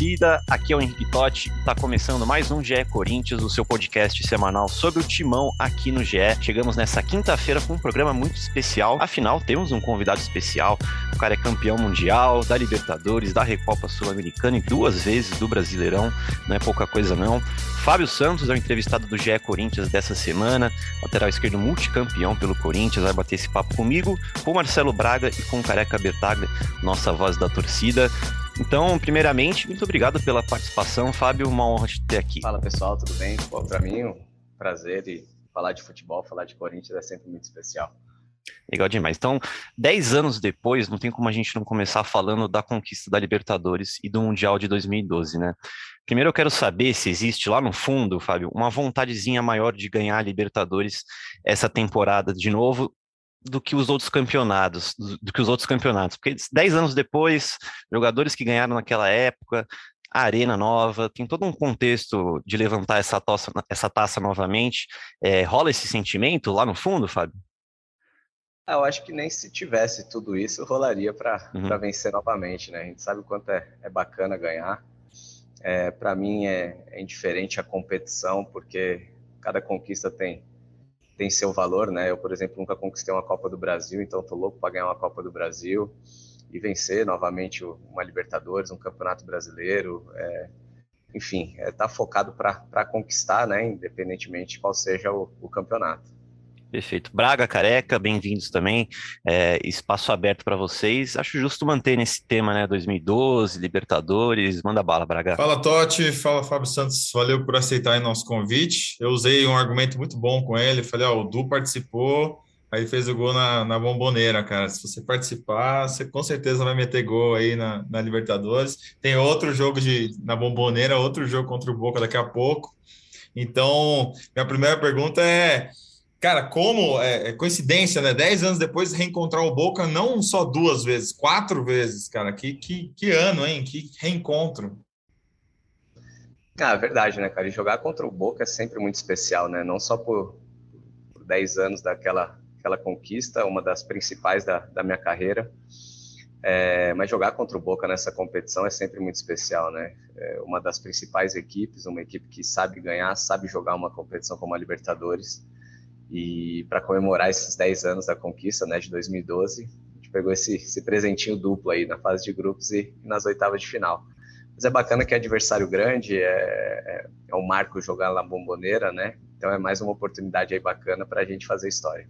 Torcida, aqui é o Henrique Totti, tá começando mais um GE Corinthians, o seu podcast semanal sobre o timão aqui no GE. Chegamos nessa quinta-feira com um programa muito especial, afinal temos um convidado especial, o cara é campeão mundial, da Libertadores, da Recopa Sul-Americana e duas vezes do Brasileirão, não é pouca coisa não. Fábio Santos é o entrevistado do GE Corinthians dessa semana, lateral esquerdo multicampeão pelo Corinthians, vai bater esse papo comigo, com Marcelo Braga e com Careca Bertaglia, nossa voz da torcida. Então, primeiramente, muito obrigado pela participação, Fábio, uma honra te ter aqui. Fala pessoal, tudo bem? Para mim, um prazer e falar de futebol, falar de Corinthians é sempre muito especial. Legal demais. Então, dez anos depois, não tem como a gente não começar falando da conquista da Libertadores e do Mundial de 2012, né? Primeiro eu quero saber se existe lá no fundo, Fábio, uma vontadezinha maior de ganhar a Libertadores essa temporada de novo, do que os outros campeonatos, do que os outros campeonatos, porque dez anos depois, jogadores que ganharam naquela época, a arena nova, tem todo um contexto de levantar essa taça, essa taça novamente. É, rola esse sentimento lá no fundo, Fábio? Ah, eu acho que nem se tivesse tudo isso, rolaria para uhum. vencer novamente, né? A gente sabe o quanto é, é bacana ganhar. É, para mim é, é indiferente a competição, porque cada conquista tem tem seu valor, né? Eu, por exemplo, nunca conquistei uma Copa do Brasil, então tô louco para ganhar uma Copa do Brasil e vencer novamente uma Libertadores, um Campeonato Brasileiro. É, enfim, é tá focado para conquistar, né? Independentemente de qual seja o, o campeonato. Perfeito. Braga, Careca, bem-vindos também. É, espaço aberto para vocês. Acho justo manter nesse tema, né? 2012, Libertadores. Manda bala, Braga. Fala, Totti. Fala, Fábio Santos. Valeu por aceitar nosso convite. Eu usei um argumento muito bom com ele. Falei, ó, o Du participou, aí fez o gol na, na bomboneira, cara. Se você participar, você com certeza vai meter gol aí na, na Libertadores. Tem outro jogo de, na bomboneira, outro jogo contra o Boca daqui a pouco. Então, minha primeira pergunta é Cara, como é, é, coincidência, né? Dez anos depois reencontrar o Boca, não só duas vezes, quatro vezes, cara. Que, que, que ano, hein? Que reencontro. Ah, verdade, né, cara? E jogar contra o Boca é sempre muito especial, né? Não só por, por dez anos daquela aquela conquista, uma das principais da, da minha carreira, é, mas jogar contra o Boca nessa competição é sempre muito especial, né? É uma das principais equipes, uma equipe que sabe ganhar, sabe jogar uma competição como a Libertadores. E para comemorar esses 10 anos da conquista, né, de 2012, a gente pegou esse, esse presentinho duplo aí na fase de grupos e, e, nas oitavas de final. Mas é bacana que é adversário grande, é, é, é um marco jogar na bomboneira, né? Então é mais uma oportunidade aí bacana para a gente fazer história.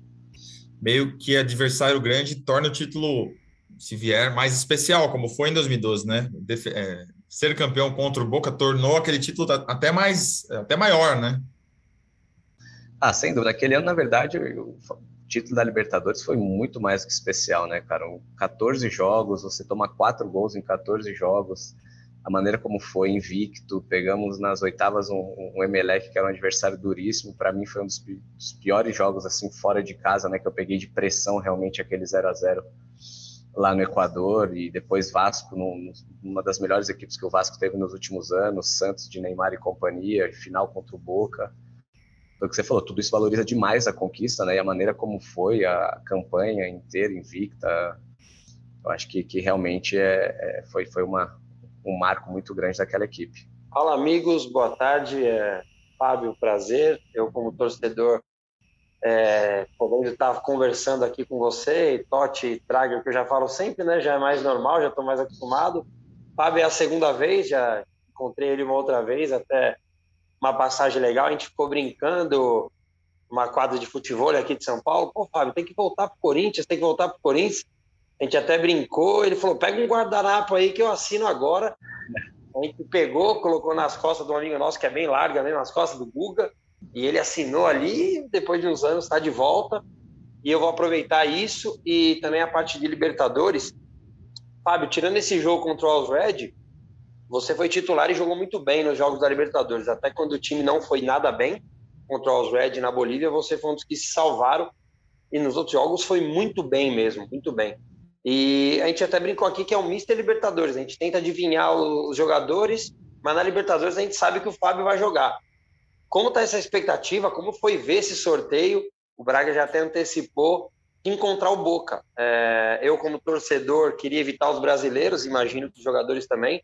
Meio que adversário grande torna o título, se vier, mais especial, como foi em 2012, né? É, ser campeão contra o Boca tornou aquele título até mais, até maior, né? Ah, sem dúvida. Naquele ano, na verdade, o título da Libertadores foi muito mais que especial, né, cara? 14 jogos, você toma quatro gols em 14 jogos. A maneira como foi, invicto. Pegamos nas oitavas um, um Emelec, que era um adversário duríssimo. Para mim, foi um dos, dos, piores jogos, assim, fora de casa, né? Que eu peguei de pressão, realmente, aquele 0 a 0 lá no Equador. E depois Vasco, num, uma das melhores equipes que o Vasco teve nos últimos anos. Santos de Neymar e companhia, final contra o Boca foi o que você falou, tudo isso valoriza demais a conquista, né? E a maneira como foi a campanha inteira, invicta, eu acho que, que realmente é, é, foi, foi uma, um marco muito grande daquela equipe. Fala, amigos, boa tarde. É, Fábio, prazer. Eu, como torcedor, é, podendo estar conversando aqui com você, e Totti e Trager, que eu já falo sempre, né? Já é mais normal, já estou mais acostumado. Fábio é a segunda vez, já encontrei ele uma outra vez, até uma passagem legal, a gente ficou brincando uma quadra de futebol aqui de São Paulo. Pô, Fábio, tem que voltar pro Corinthians, tem que voltar pro Corinthians. A gente até brincou, ele falou: pega um guardanapo aí que eu assino agora. A gente pegou, colocou nas costas de um amigo nosso que é bem larga, né, nas costas do Guga, e ele assinou ali. Depois de uns anos, está de volta. E eu vou aproveitar isso e também a parte de Libertadores. Fábio, tirando esse jogo contra o Alves Red, você foi titular e jogou muito bem nos jogos da Libertadores. Até quando o time não foi nada bem contra os Red na Bolívia, você foi um dos que se salvaram. E nos outros jogos foi muito bem mesmo, muito bem. E a gente até brincou aqui que é o Mister Libertadores. A gente tenta adivinhar os jogadores, mas na Libertadores a gente sabe que o Fábio vai jogar. Como está essa expectativa? Como foi ver esse sorteio? O Braga já até antecipou encontrar o Boca. É, eu, como torcedor, queria evitar os brasileiros, imagino que os jogadores também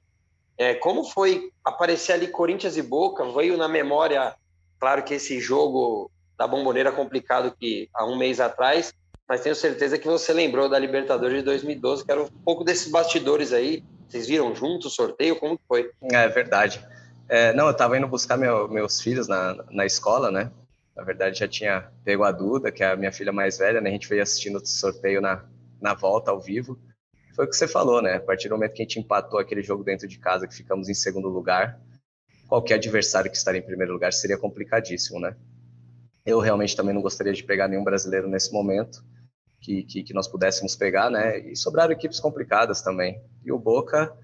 É, como foi aparecer ali Corinthians e Boca? Veio na memória, claro que esse jogo da Bomboneira complicado que há um mês atrás, mas tenho certeza que você lembrou da Libertadores de 2012, que era um pouco desses bastidores aí. Vocês viram juntos o sorteio? Como foi? É verdade. É, não, eu estava indo buscar meu, meus filhos na, na escola, né? Na verdade, já tinha pego a Duda, que é a minha filha mais velha, né? A gente veio assistindo o sorteio na, na volta ao vivo. Foi o que você falou, né? A partir do momento que a gente empatou aquele jogo dentro de casa, que ficamos em segundo lugar, qualquer adversário que estaria em primeiro lugar seria complicadíssimo, né? Eu realmente também não gostaria de pegar nenhum brasileiro nesse momento que, que, que nós pudéssemos pegar, né? E sobraram equipes complicadas também. E o Boca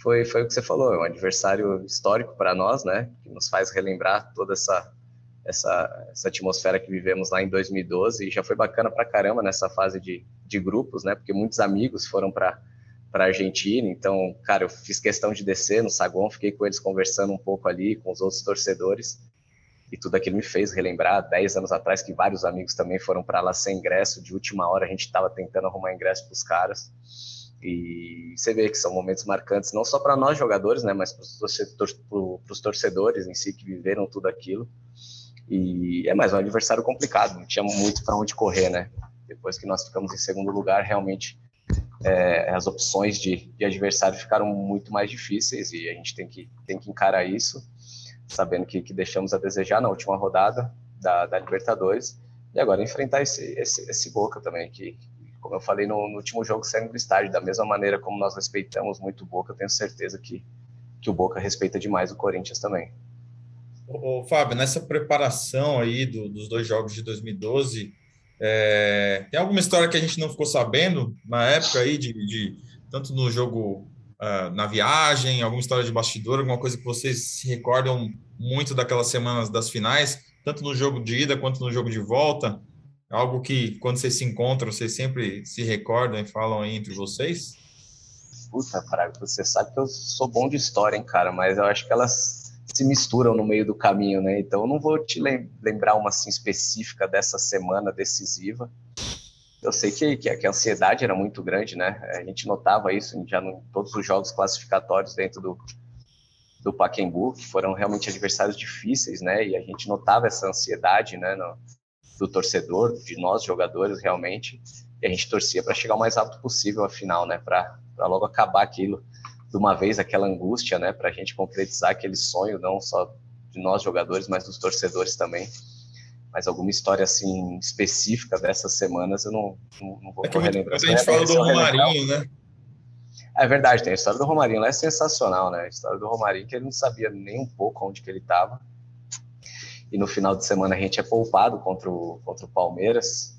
foi, foi o que você falou, é um adversário histórico para nós, né? Que nos faz relembrar toda essa, essa, essa atmosfera que vivemos lá em 2012 e já foi bacana para caramba nessa fase de, de grupos, né? Porque muitos amigos foram para para Argentina, então, cara, eu fiz questão de descer no saguão, fiquei com eles conversando um pouco ali com os outros torcedores e tudo aquilo me fez relembrar 10 anos atrás que vários amigos também foram para lá sem ingresso, de última hora a gente estava tentando arrumar ingresso para os caras. E você vê que são momentos marcantes, não só para nós jogadores, né, mas para os torcedores em si que viveram tudo aquilo. E é mais um adversário complicado, não tinha muito para onde correr, né? Depois que nós ficamos em segundo lugar, realmente é, as opções de, de adversário ficaram muito mais difíceis e a gente tem que, tem que encarar isso sabendo que, que deixamos a desejar na última rodada da, da Libertadores, e agora enfrentar esse, esse, esse Boca também, que, como eu falei no, no, último jogo saindo do estádio, da mesma maneira como nós respeitamos muito o Boca, eu tenho certeza que, que o Boca respeita demais o Corinthians também. Ô, Fábio, nessa preparação aí do, dos dois jogos de 2012, é, tem alguma história que a gente não ficou sabendo na época aí, de, de tanto no jogo uh, na viagem, alguma história de bastidor, alguma coisa que vocês se recordam muito daquelas semanas das finais, tanto no jogo de ida quanto no jogo de volta? Algo que, quando vocês se encontram, vocês sempre se recordam e falam aí entre vocês? Puta, Fraga, você sabe que eu sou bom de história, hein, cara, mas eu acho que elas se misturam no meio do caminho, né? Então eu não vou te lembrar uma assim específica dessa semana decisiva eu sei que, que, a ansiedade era muito grande, né? A gente notava isso já em todos os jogos classificatórios dentro do, do Pacaembu, que foram realmente adversários difíceis, né? E a gente notava essa ansiedade, né, no, do torcedor, de nós jogadores realmente, e a gente torcia para chegar o mais rápido possível à final, né? Para logo acabar aquilo de uma vez, aquela angústia, né? Para a gente concretizar aquele sonho, não só de nós jogadores, mas dos torcedores também mas alguma história assim específica dessas semanas eu não, não, não vou é relembrar. A gente fala do Romarinho, né? É verdade, tem a história do Romarinho lá, é sensacional, né? A história do Romarinho que ele não sabia nem um pouco onde que ele estava. E no final de semana a gente é poupado contra o, contra o Palmeiras.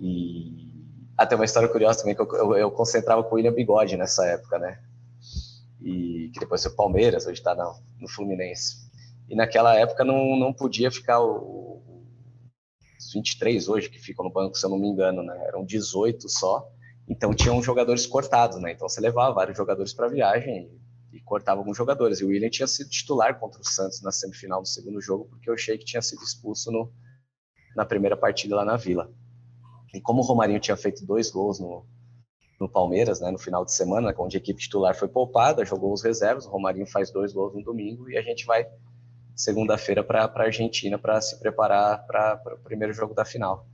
E até ah, uma história curiosa também, que eu, eu, eu, concentrava com o William Bigode nessa época, né? E que depois foi o Palmeiras, hoje está no, Fluminense. E naquela época não, não podia ficar o, 23 hoje que ficam no banco, se eu não me engano, né? Eram 18 só. Então tinham jogadores cortados, né? Então você levava vários jogadores para viagem e, e, cortava alguns jogadores. E o William tinha sido titular contra o Santos na semifinal do segundo jogo, porque o Sheik tinha sido expulso no, na primeira partida lá na Vila. E como o Romarinho tinha feito dois gols no, no Palmeiras, né, no final de semana, onde a equipe titular foi poupada, jogou os reservas, o Romarinho faz dois gols no domingo e a gente vai segunda-feira para a Argentina para se preparar para o primeiro jogo da final.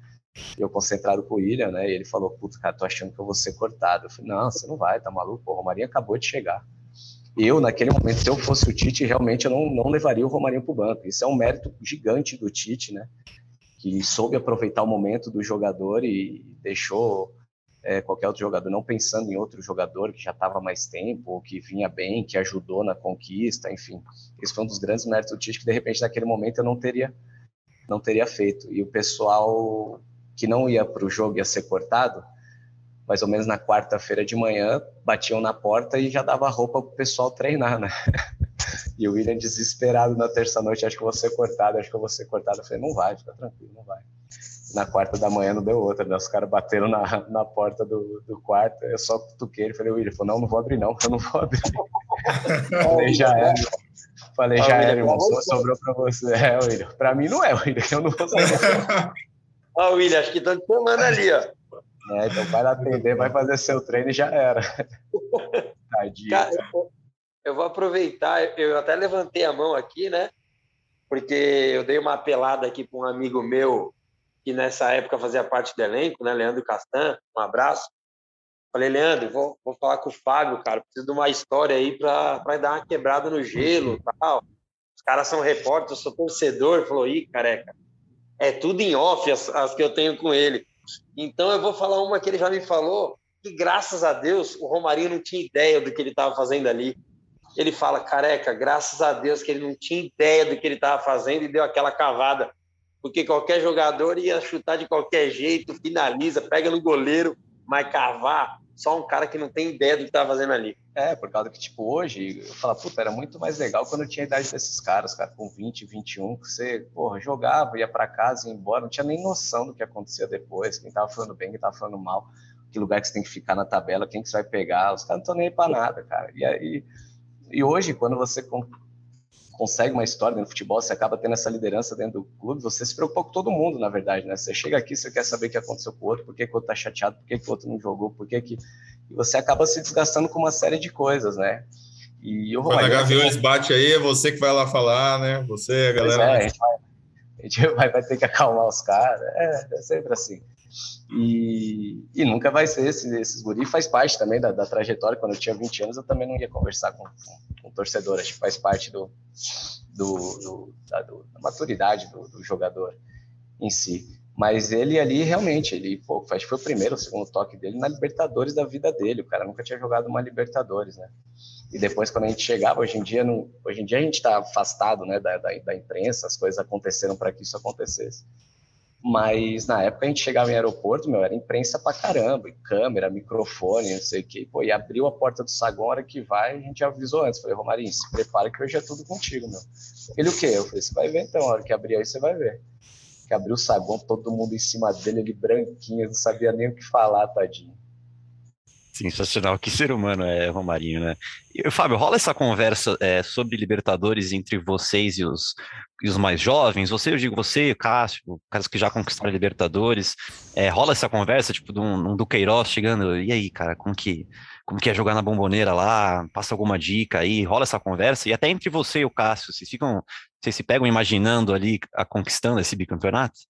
Eu concentrado com o William, né? E ele falou: Putz, cara, tô achando que eu vou ser cortado. Eu falei: Não, você não vai, tá maluco? O Romarinho acabou de chegar. Eu, naquele momento, se eu fosse o Tite, realmente eu não, não levaria o Romarinho para o banco. Isso é um mérito gigante do Tite, né? Que soube aproveitar o momento do jogador e deixou é, qualquer outro jogador, não pensando em outro jogador que já estava mais tempo, ou que vinha bem, que ajudou na conquista, enfim. Esse foi um dos grandes méritos do Tite que de repente naquele momento eu não teria não teria feito. E o pessoal que não ia para o jogo ia ser cortado, mais ou menos na quarta-feira de manhã, batiam na porta e já dava roupa para o pessoal treinar, né? E o William desesperado na terça-noite, acho que eu vou ser cortado, acho que eu vou ser cortado. Eu falei, não vai, fica tranquilo, não vai na quarta da manhã não deu outra, né? Os caras bateram na, na porta do, do quarto, eu só cutuquei ele, falei, William, falou, não, não vou abrir não, eu não vou abrir. falei, já era. Falei, já era, irmão, só sobrou pra você. É, William, pra mim não é, William, eu não vou saber. Ó, William, acho que estão te chamando ali, ó. É, então vai lá atender, vai fazer seu treino e já era. Tadinho. Cara, eu vou aproveitar, eu até levantei a mão aqui, né? Porque eu dei uma apelada aqui para um amigo meu que nessa época fazia parte do elenco, né? Leandro Castan, um abraço. Falei, Leandro, vou, vou falar com o Fábio, cara, preciso de uma história aí para dar uma quebrada no gelo tal. Os caras são repórteres, eu sou torcedor. Falou, ih, careca, é tudo em off as, as que eu tenho com ele. Então eu vou falar uma que ele já me falou, que graças a Deus o Romarinho não tinha ideia do que ele estava fazendo ali. Ele fala, careca, graças a Deus que ele não tinha ideia do que ele estava fazendo e deu aquela cavada. Porque qualquer jogador ia chutar de qualquer jeito, finaliza, pega no goleiro, mas cavar, só um cara que não tem ideia do que tá fazendo ali. É, por causa que, tipo, hoje, eu falo, puta, era muito mais legal quando eu tinha a idade desses caras, cara, com 20, 21, que você, porra, jogava, ia para casa, ia embora, não tinha nem noção do que acontecia depois, quem tava falando bem, quem tava falando mal, que lugar que você tem que ficar na tabela, quem que você vai pegar, os caras não estão nem aí pra nada, cara. E aí, e hoje, quando você consegue uma história no futebol, você acaba tendo essa liderança dentro do clube, você se preocupa com todo mundo, na verdade, né? Você chega aqui, você quer saber o que aconteceu com o outro, por que, que o outro tá chateado, por que, que o outro não jogou, por que que... E você acaba se desgastando com uma série de coisas, né? E o Quando a Gaviões bate aí, é você que vai lá falar, né? Você, a galera... É, a gente, vai, a gente vai, vai, ter que acalmar os caras, é, é sempre assim. E, e nunca vai ser esse, esses guri faz parte também da, da, trajetória. Quando eu tinha 20 anos, eu também não ia conversar com, com, com torcedor. Acho que faz parte do, do, do, da, do da, maturidade do, do, jogador em si. Mas ele ali, realmente, ele pô, acho que foi o primeiro, o segundo toque dele na Libertadores da vida dele. O cara nunca tinha jogado uma Libertadores, né? E depois, quando a gente chegava, hoje em dia, não, hoje em dia a gente está afastado né, da, da, da imprensa, as coisas aconteceram para que isso acontecesse. Mas na época a gente chegava em aeroporto, meu, era imprensa pra caramba, e câmera, microfone, não sei o quê. Pô, e abriu a porta do saguão, a hora que vai, a gente avisou antes. Falei, Romarinho, se prepara que hoje é tudo contigo, meu. Ele o quê? Eu falei, você vai ver então, a hora que abrir aí você vai ver. Que abriu o saguão, todo mundo em cima dele, ele branquinho, não sabia nem o que falar, tadinho. Sensacional, que ser humano é Romarinho, né? E, Fábio, rola essa conversa é, sobre Libertadores entre vocês e os, e os mais jovens? Você, eu digo você, Cássio, caras que já conquistaram Libertadores, é, rola essa conversa, tipo, de um, um Duqueiroz chegando, e aí, cara, como que, como que é jogar na bomboneira lá? Passa alguma dica aí, rola essa conversa, e até entre você e o Cássio, vocês ficam, vocês se pegam imaginando ali, a, conquistando esse bicampeonato?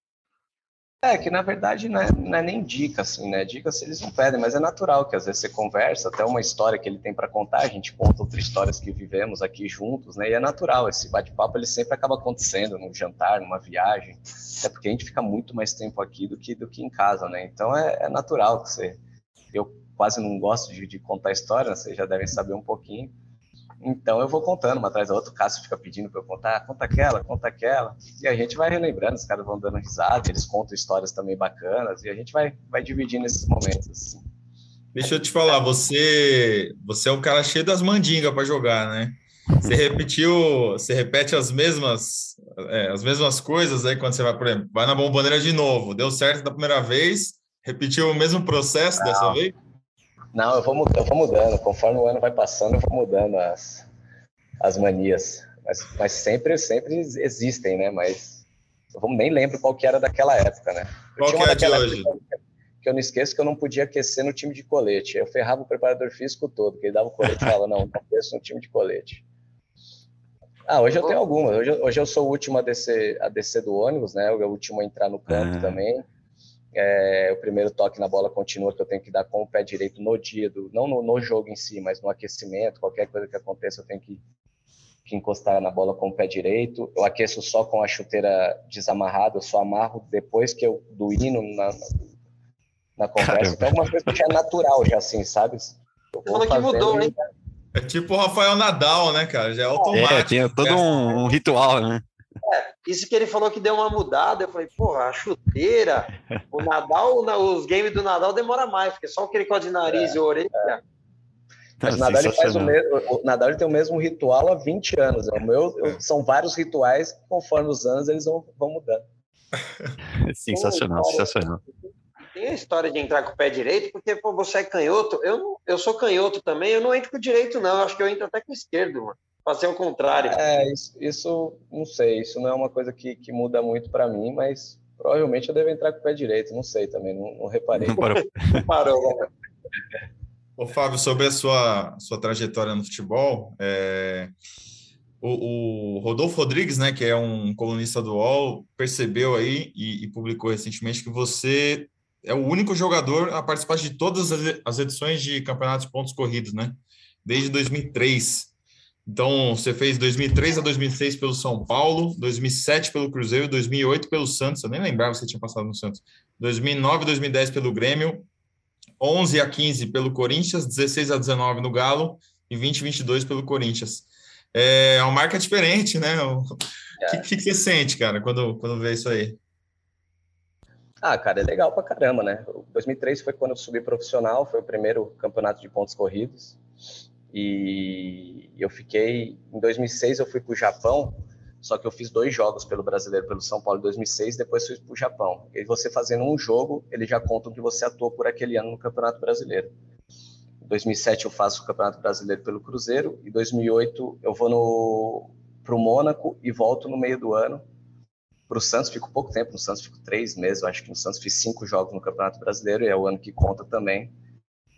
É, que na verdade não é, não é, nem dica, assim, né? Dicas eles não pedem, mas é natural que às vezes você conversa, até uma história que ele tem para contar, a gente conta outras histórias que vivemos aqui juntos, né? E é natural, esse bate-papo ele sempre acaba acontecendo num jantar, numa viagem, até porque a gente fica muito mais tempo aqui do que, do que em casa, né? Então é, é natural que você. Eu quase não gosto de, de contar história, vocês já devem saber um pouquinho, então eu vou contando uma atrás da outra, o Cássio fica pedindo para eu contar, conta aquela, conta aquela, e a gente vai relembrando, os caras vão dando risada, eles contam histórias também bacanas, e a gente vai, vai dividindo esses momentos. Assim. Deixa eu te falar, você, você é um cara cheio das mandingas para jogar, né? Você repetiu, você repete as mesmas, é, as mesmas coisas aí quando você vai, por exemplo, vai na bomboneira de novo, deu certo da primeira vez, repetiu o mesmo processo Não. dessa vez? Não, eu vou, eu vou mudando. Conforme o ano vai passando, eu vou mudando as, as manias. Mas, mas sempre, sempre existem, né? Mas eu nem lembro qual que era daquela época, né? Eu qual que é de hoje? Que eu não esqueço que eu não podia aquecer no time de colete. Eu ferrava o preparador físico todo, que ele dava o colete e falava, não, não aqueço no time de colete. Ah, hoje eu tenho algumas. Hoje, hoje eu sou o último a descer, a descer do ônibus, né? O último a entrar no campo ah. também. É, o primeiro toque na bola continua que eu tenho que dar com o pé direito no dia, do, não no, no jogo em si, mas no aquecimento, qualquer coisa que aconteça eu tenho que, que, encostar na bola com o pé direito. Eu aqueço só com a chuteira desamarrada, eu só amarro depois que eu do hino na, na conversa. Caramba. Então é uma coisa que já é natural, já assim, sabe? Eu vou que mudou, hein? É tipo o Rafael Nadal, né, cara? Já é, é automático. É, tem todo um, um ritual, né? É, isso que ele falou que deu uma mudada, eu falei, porra, a chuteira, o Nadal, os games do Nadal demora mais, porque só aquele código de nariz é, e orelha. É. Mas o Nadal, ele faz o, mesmo, o Nadal ele tem o mesmo ritual há 20 anos. Né? O meu, eu, são vários rituais, conforme os anos eles vão, vão mudando. sensacional, sensacional. Tem a história de entrar com o pé direito, porque pô, você é canhoto. Eu, eu sou canhoto também, eu não entro com o direito, não. Eu acho que eu entro até com o esquerdo, mano fazer o contrário. É, isso, isso não sei, isso não é uma coisa que, que muda muito para mim, mas provavelmente eu devo entrar com o pé direito, não sei também, não, não reparei. Não parou. não parou. Né? Ô, Fábio, sobre a sua, sua trajetória no futebol, é, o, o, Rodolfo Rodrigues, né, que é um colunista do UOL, percebeu aí e, e, publicou recentemente que você é o único jogador a participar de todas as edições de campeonatos de pontos corridos, né? Desde 2003. Então, você fez 2003 a 2006 pelo São Paulo, 2007 pelo Cruzeiro, 2008 pelo Santos. Eu nem lembrava você tinha passado no Santos. 2009 2010 pelo Grêmio, 11 a 15 pelo Corinthians, 16 a 19 no Galo e 20 a 22 pelo Corinthians. É uma marca diferente, né? O é. que, que, você sente, cara, quando, quando vê isso aí? Ah, cara, é legal pra caramba, né? 2003 foi quando eu subi profissional, foi o primeiro campeonato de pontos corridos. E eu fiquei. Em 2006 eu fui para o Japão, só que eu fiz dois jogos pelo brasileiro, pelo São Paulo em 2006, depois fui para o Japão. E você fazendo um jogo, eles já contam que você atuou por aquele ano no Campeonato Brasileiro. Em 2007 eu faço o Campeonato Brasileiro pelo Cruzeiro, em 2008 eu vou para o Mônaco e volto no meio do ano para o Santos. Fico pouco tempo no Santos, fico três meses. Eu acho que no Santos fiz cinco jogos no Campeonato Brasileiro e é o ano que conta também.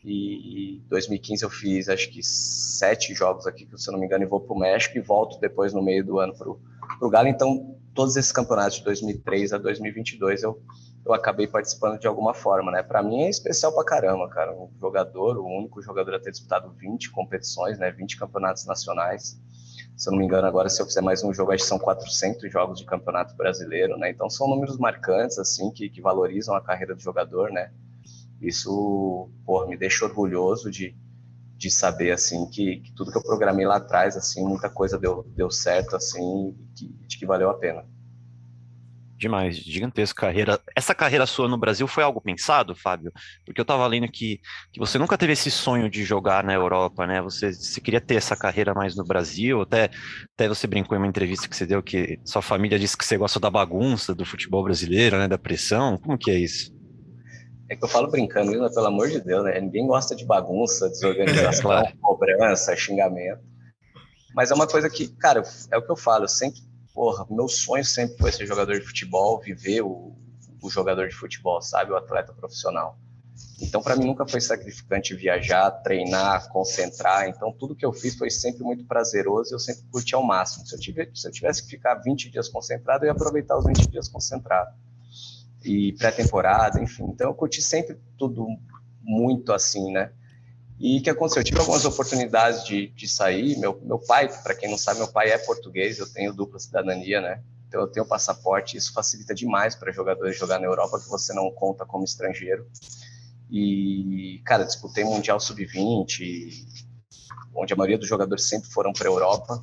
E em 2015 eu fiz acho que sete jogos aqui, se eu não me engano, e vou para o México e volto depois no meio do ano para o Galo. Então, todos esses campeonatos de 2003 a 2022 eu, eu acabei participando de alguma forma, né? Para mim é especial para caramba, cara. Um jogador, o único jogador a ter disputado 20 competições, né? 20 campeonatos nacionais. Se eu não me engano, agora se eu fizer mais um jogo, acho que são 400 jogos de campeonato brasileiro, né? Então são números marcantes, assim, que, que valorizam a carreira do jogador, né? Isso, pô, me deixa orgulhoso de, de saber, assim, que, que, tudo que eu programei lá atrás, assim, muita coisa deu, deu certo, assim, que, de que valeu a pena. Demais, gigantesca carreira. Essa carreira sua no Brasil foi algo pensado, Fábio? Porque eu tava lendo que, que você nunca teve esse sonho de jogar na Europa, né? Você, você queria ter essa carreira mais no Brasil, até, até você brincou em uma entrevista que você deu que sua família disse que você gosta da bagunça do futebol brasileiro, né? Da pressão. Como que é isso? É que eu falo brincando, mas pelo amor de Deus, né? Ninguém gosta de bagunça, desorganização, claro. cobrança, xingamento. Mas é uma coisa que, cara, é o que eu falo, eu sempre, porra, meu sonho sempre foi ser jogador de futebol, viver o, o jogador de futebol, sabe? O atleta profissional. Então, para mim, nunca foi sacrificante viajar, treinar, concentrar. Então, tudo que eu fiz foi sempre muito prazeroso e eu sempre curti ao máximo. Se eu, tivesse, se eu tivesse que ficar 20 dias concentrado, eu ia aproveitar os 20 dias concentrado e pré-temporada, enfim. Então eu curti sempre tudo muito assim, né? E o que aconteceu? Eu tive algumas oportunidades de, de sair. Meu, meu pai, para quem não sabe, meu pai é português, eu tenho dupla cidadania, né? Então eu tenho passaporte, isso facilita demais para jogadores jogar na Europa, que você não conta como estrangeiro. E, cara, disputei Mundial Sub-20, onde a maioria dos jogadores sempre foram para a Europa.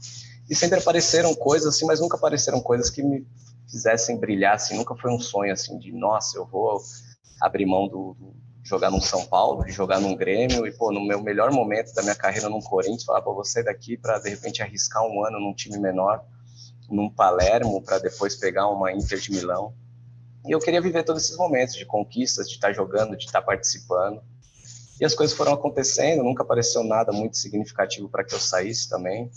E sempre apareceram coisas assim, mas nunca apareceram coisas que me fizessem brilhar, assim, nunca foi um sonho, assim, de, nossa, eu vou abrir mão do, do jogar no São Paulo, de jogar num Grêmio, e, pô, no meu melhor momento da minha carreira no Corinthians, falar, vou sair daqui para, de repente, arriscar um ano num time menor, num Palermo, para depois pegar uma Inter de Milão. E eu queria viver todos esses momentos de conquistas, de estar jogando, de estar participando. E as coisas foram acontecendo, nunca apareceu nada muito significativo para que eu saísse também.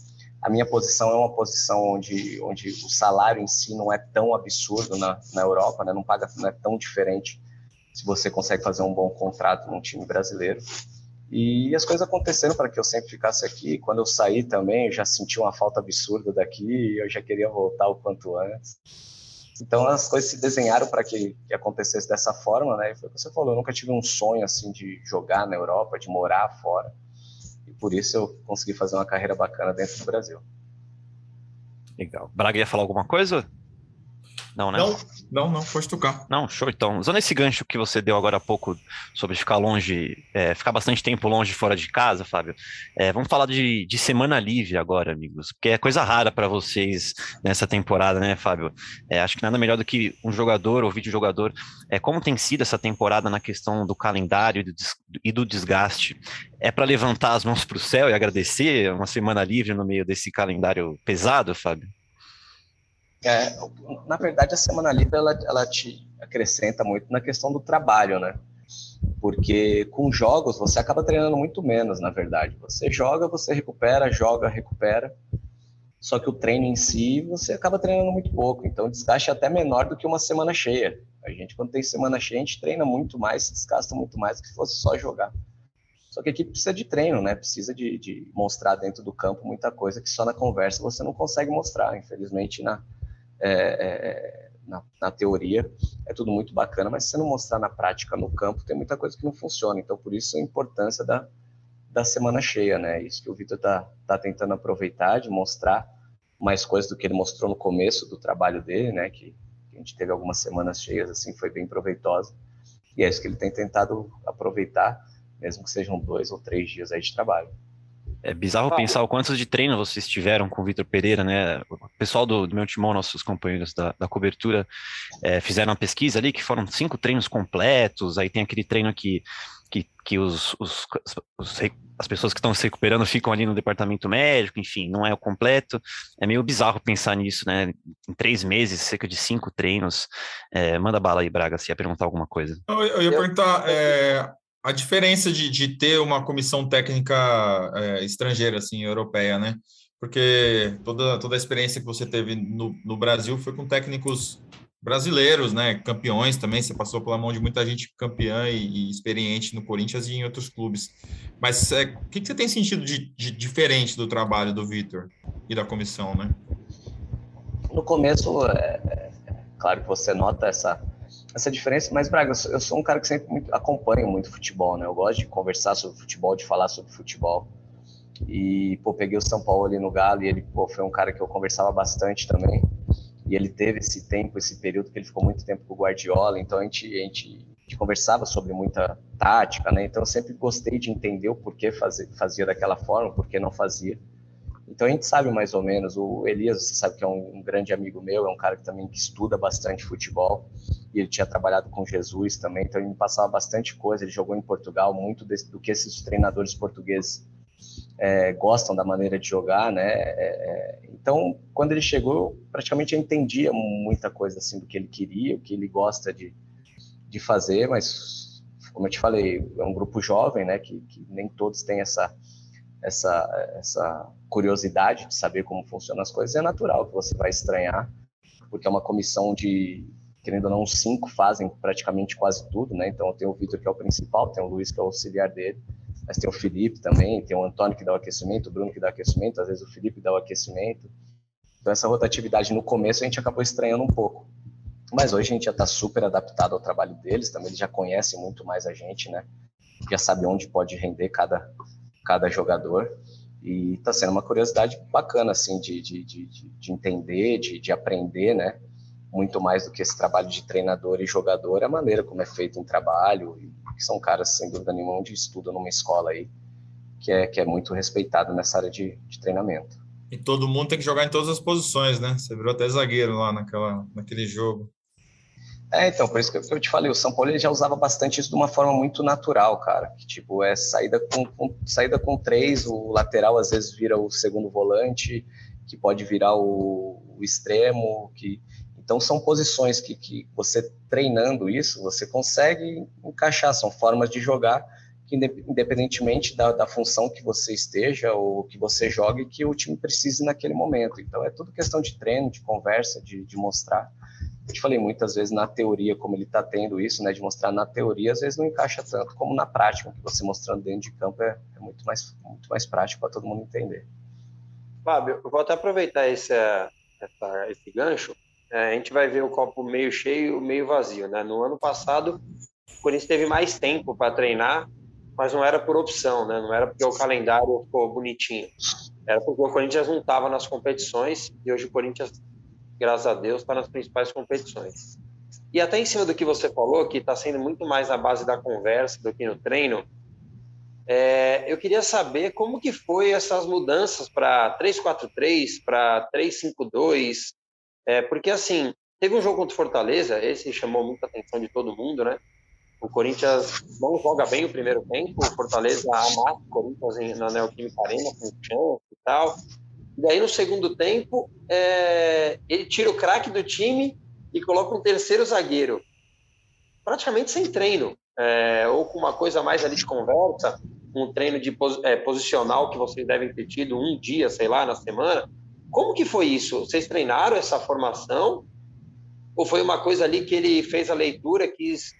A minha posição é uma posição onde, onde o salário em si não é tão absurdo na, na Europa, né? não paga, não é tão diferente se você consegue fazer um bom contrato num time brasileiro. E as coisas aconteceram para que eu sempre ficasse aqui. Quando eu saí também, eu já senti uma falta absurda daqui, eu já queria voltar o quanto antes. Então as coisas se desenharam para que, que, acontecesse dessa forma, né? E foi o que você falou, eu nunca tive um sonho assim de jogar na Europa, de morar fora por isso eu consegui fazer uma carreira bacana dentro do Brasil. Legal. Braga ia falar alguma coisa? Não, né? Não, não, não, pode tocar. Não, show. Então, usando esse gancho que você deu agora há pouco sobre ficar longe, é, ficar bastante tempo longe fora de casa, Fábio, é, vamos falar de, de semana livre agora, amigos, porque é coisa rara para vocês nessa temporada, né, Fábio? É, acho que nada melhor do que um jogador ou videojogador. É, como tem sido essa temporada na questão do calendário e do, e do desgaste? É para levantar as mãos para o céu e agradecer uma semana livre no meio desse calendário pesado, Fábio? É, na verdade, a semana livre ela, ela te acrescenta muito na questão do trabalho, né? Porque com jogos você acaba treinando muito menos, na verdade. Você joga, você recupera, joga, recupera. Só que o treino em si você acaba treinando muito pouco. Então o desgaste é até menor do que uma semana cheia. A gente, quando tem semana cheia, a gente treina muito mais, se desgasta muito mais do que se fosse só jogar. Só que a equipe precisa de treino, né? Precisa de, de, mostrar dentro do campo muita coisa que só na conversa você não consegue mostrar. Infelizmente, na, é, é, na, na, teoria é tudo muito bacana, mas se você não mostrar na prática, no campo, tem muita coisa que não funciona. Então, por isso a importância da, da semana cheia, né? Isso que o Vitor tá, tá tentando aproveitar, de mostrar mais coisas do que ele mostrou no começo do trabalho dele, né? Que, que a gente teve algumas semanas cheias, assim, foi bem proveitosa. E é isso que ele tem tentado aproveitar mesmo que sejam dois ou três dias aí de trabalho. É bizarro ah, pensar o quantos de treino vocês tiveram com o Vitor Pereira, né? O pessoal do, do meu timão, nossos companheiros da, da cobertura, é, fizeram uma pesquisa ali que foram cinco treinos completos. Aí tem aquele treino que, que, que os, os, os as pessoas que estão se recuperando ficam ali no departamento médico, enfim, não é o completo. É meio bizarro pensar nisso, né? Em três meses, cerca de cinco treinos. É, manda bala aí, Braga, se ia perguntar alguma coisa. Eu, eu ia perguntar. É a diferença de, de ter uma comissão técnica é, estrangeira, assim, europeia, né? Porque toda, toda a experiência que você teve no, no Brasil foi com técnicos brasileiros, né? Campeões também. Você passou pela mão de muita gente campeã e, e experiente no Corinthians e em outros clubes. Mas é, o que, que você tem sentido de, de diferente do trabalho do Vitor e da comissão, né? No começo, é, é, claro que você nota essa essa diferença, mas Braga, eu sou um cara que sempre muito, acompanho muito futebol, né? Eu gosto de conversar sobre futebol, de falar sobre futebol. E, pô, peguei o São Paulo ali no Galo e ele, pô, foi um cara que eu conversava bastante também. E ele teve esse tempo, esse período que ele ficou muito tempo com o Guardiola, então a gente, a gente, a gente conversava sobre muita tática, né? Então eu sempre gostei de entender o porquê fazer, fazia daquela forma, por que não fazia. Então a gente sabe mais ou menos, o Elias, você sabe que é um, um grande amigo meu, é um cara que também que estuda bastante futebol e ele tinha trabalhado com Jesus também, então ele me passava bastante coisa. Ele jogou em Portugal, muito desse, do que esses treinadores portugueses é, gostam da maneira de jogar, né? É, é, então, quando ele chegou, praticamente eu entendia muita coisa assim do que ele queria, o que ele gosta de, de fazer, mas como eu te falei, é um grupo jovem, né? Que, que nem todos têm essa essa essa curiosidade de saber como funcionam as coisas. É natural que você vai estranhar, porque é uma comissão de querendo ou não, cinco fazem praticamente quase tudo, né? Então tem o Vitor que é o principal, tem o Luiz que é o auxiliar dele, mas tem o Felipe também, tem o Antônio que dá o aquecimento, o Bruno que dá o aquecimento, às vezes o Felipe dá o aquecimento. Então essa rotatividade no começo a gente acabou estranhando um pouco. Mas hoje a gente já está super adaptado ao trabalho deles, também eles já conhecem muito mais a gente, né? Já sabe onde pode render cada, cada jogador. E está sendo uma curiosidade bacana, assim, de, de, de, de entender, de, de aprender, né? muito mais do que esse trabalho de treinador e jogador, a maneira como é feito um trabalho, e são caras, sem dúvida nenhuma, onde estudam numa escola aí, que é, que é muito respeitado nessa área de, de treinamento. E todo mundo tem que jogar em todas as posições, né? Você virou até zagueiro lá naquela, naquele jogo. É, então, por isso que eu te falei, o São Paulo já usava bastante isso de uma forma muito natural, cara. Que, tipo, é saída com, com, saída com três, o lateral às vezes vira o segundo volante, que pode virar o, o extremo, que então, são posições que, que você treinando isso, você consegue encaixar, são formas de jogar que, independentemente da, da função que você esteja ou que você jogue, que o time precise naquele momento. Então, é tudo questão de treino, de conversa, de, de mostrar. Eu te falei muitas vezes na teoria, como ele está tendo isso, né, de mostrar na teoria, às vezes não encaixa tanto como na prática, que você mostrando dentro de campo é, é muito, mais, muito mais prático para todo mundo entender. Fábio, eu vou até aproveitar esse, essa, esse gancho é, a gente vai ver o copo meio cheio, meio vazio. Né? No ano passado, o Corinthians teve mais tempo para treinar, mas não era por opção, né? não era porque o calendário ficou bonitinho. Era porque o Corinthians não estava nas competições e hoje o Corinthians, graças a Deus, está nas principais competições. E até em cima do que você falou, que está sendo muito mais na base da conversa do que no treino, é, eu queria saber como que foi essas mudanças para 3-4-3, para 3-5-2, é, porque, assim, teve um jogo contra o Fortaleza, esse chamou muita atenção de todo mundo, né? O Corinthians não joga bem o primeiro tempo, o Fortaleza amassa o Corinthians na Neoquímica Arena com chance e tal. Daí, no segundo tempo, é, ele tira o craque do time e coloca um terceiro zagueiro. Praticamente sem treino. É, ou com uma coisa mais ali de conversa, um treino de é, posicional que vocês devem ter tido um dia, sei lá, na semana como que foi isso? Vocês treinaram essa formação? Ou foi uma coisa ali que ele fez a leitura, quis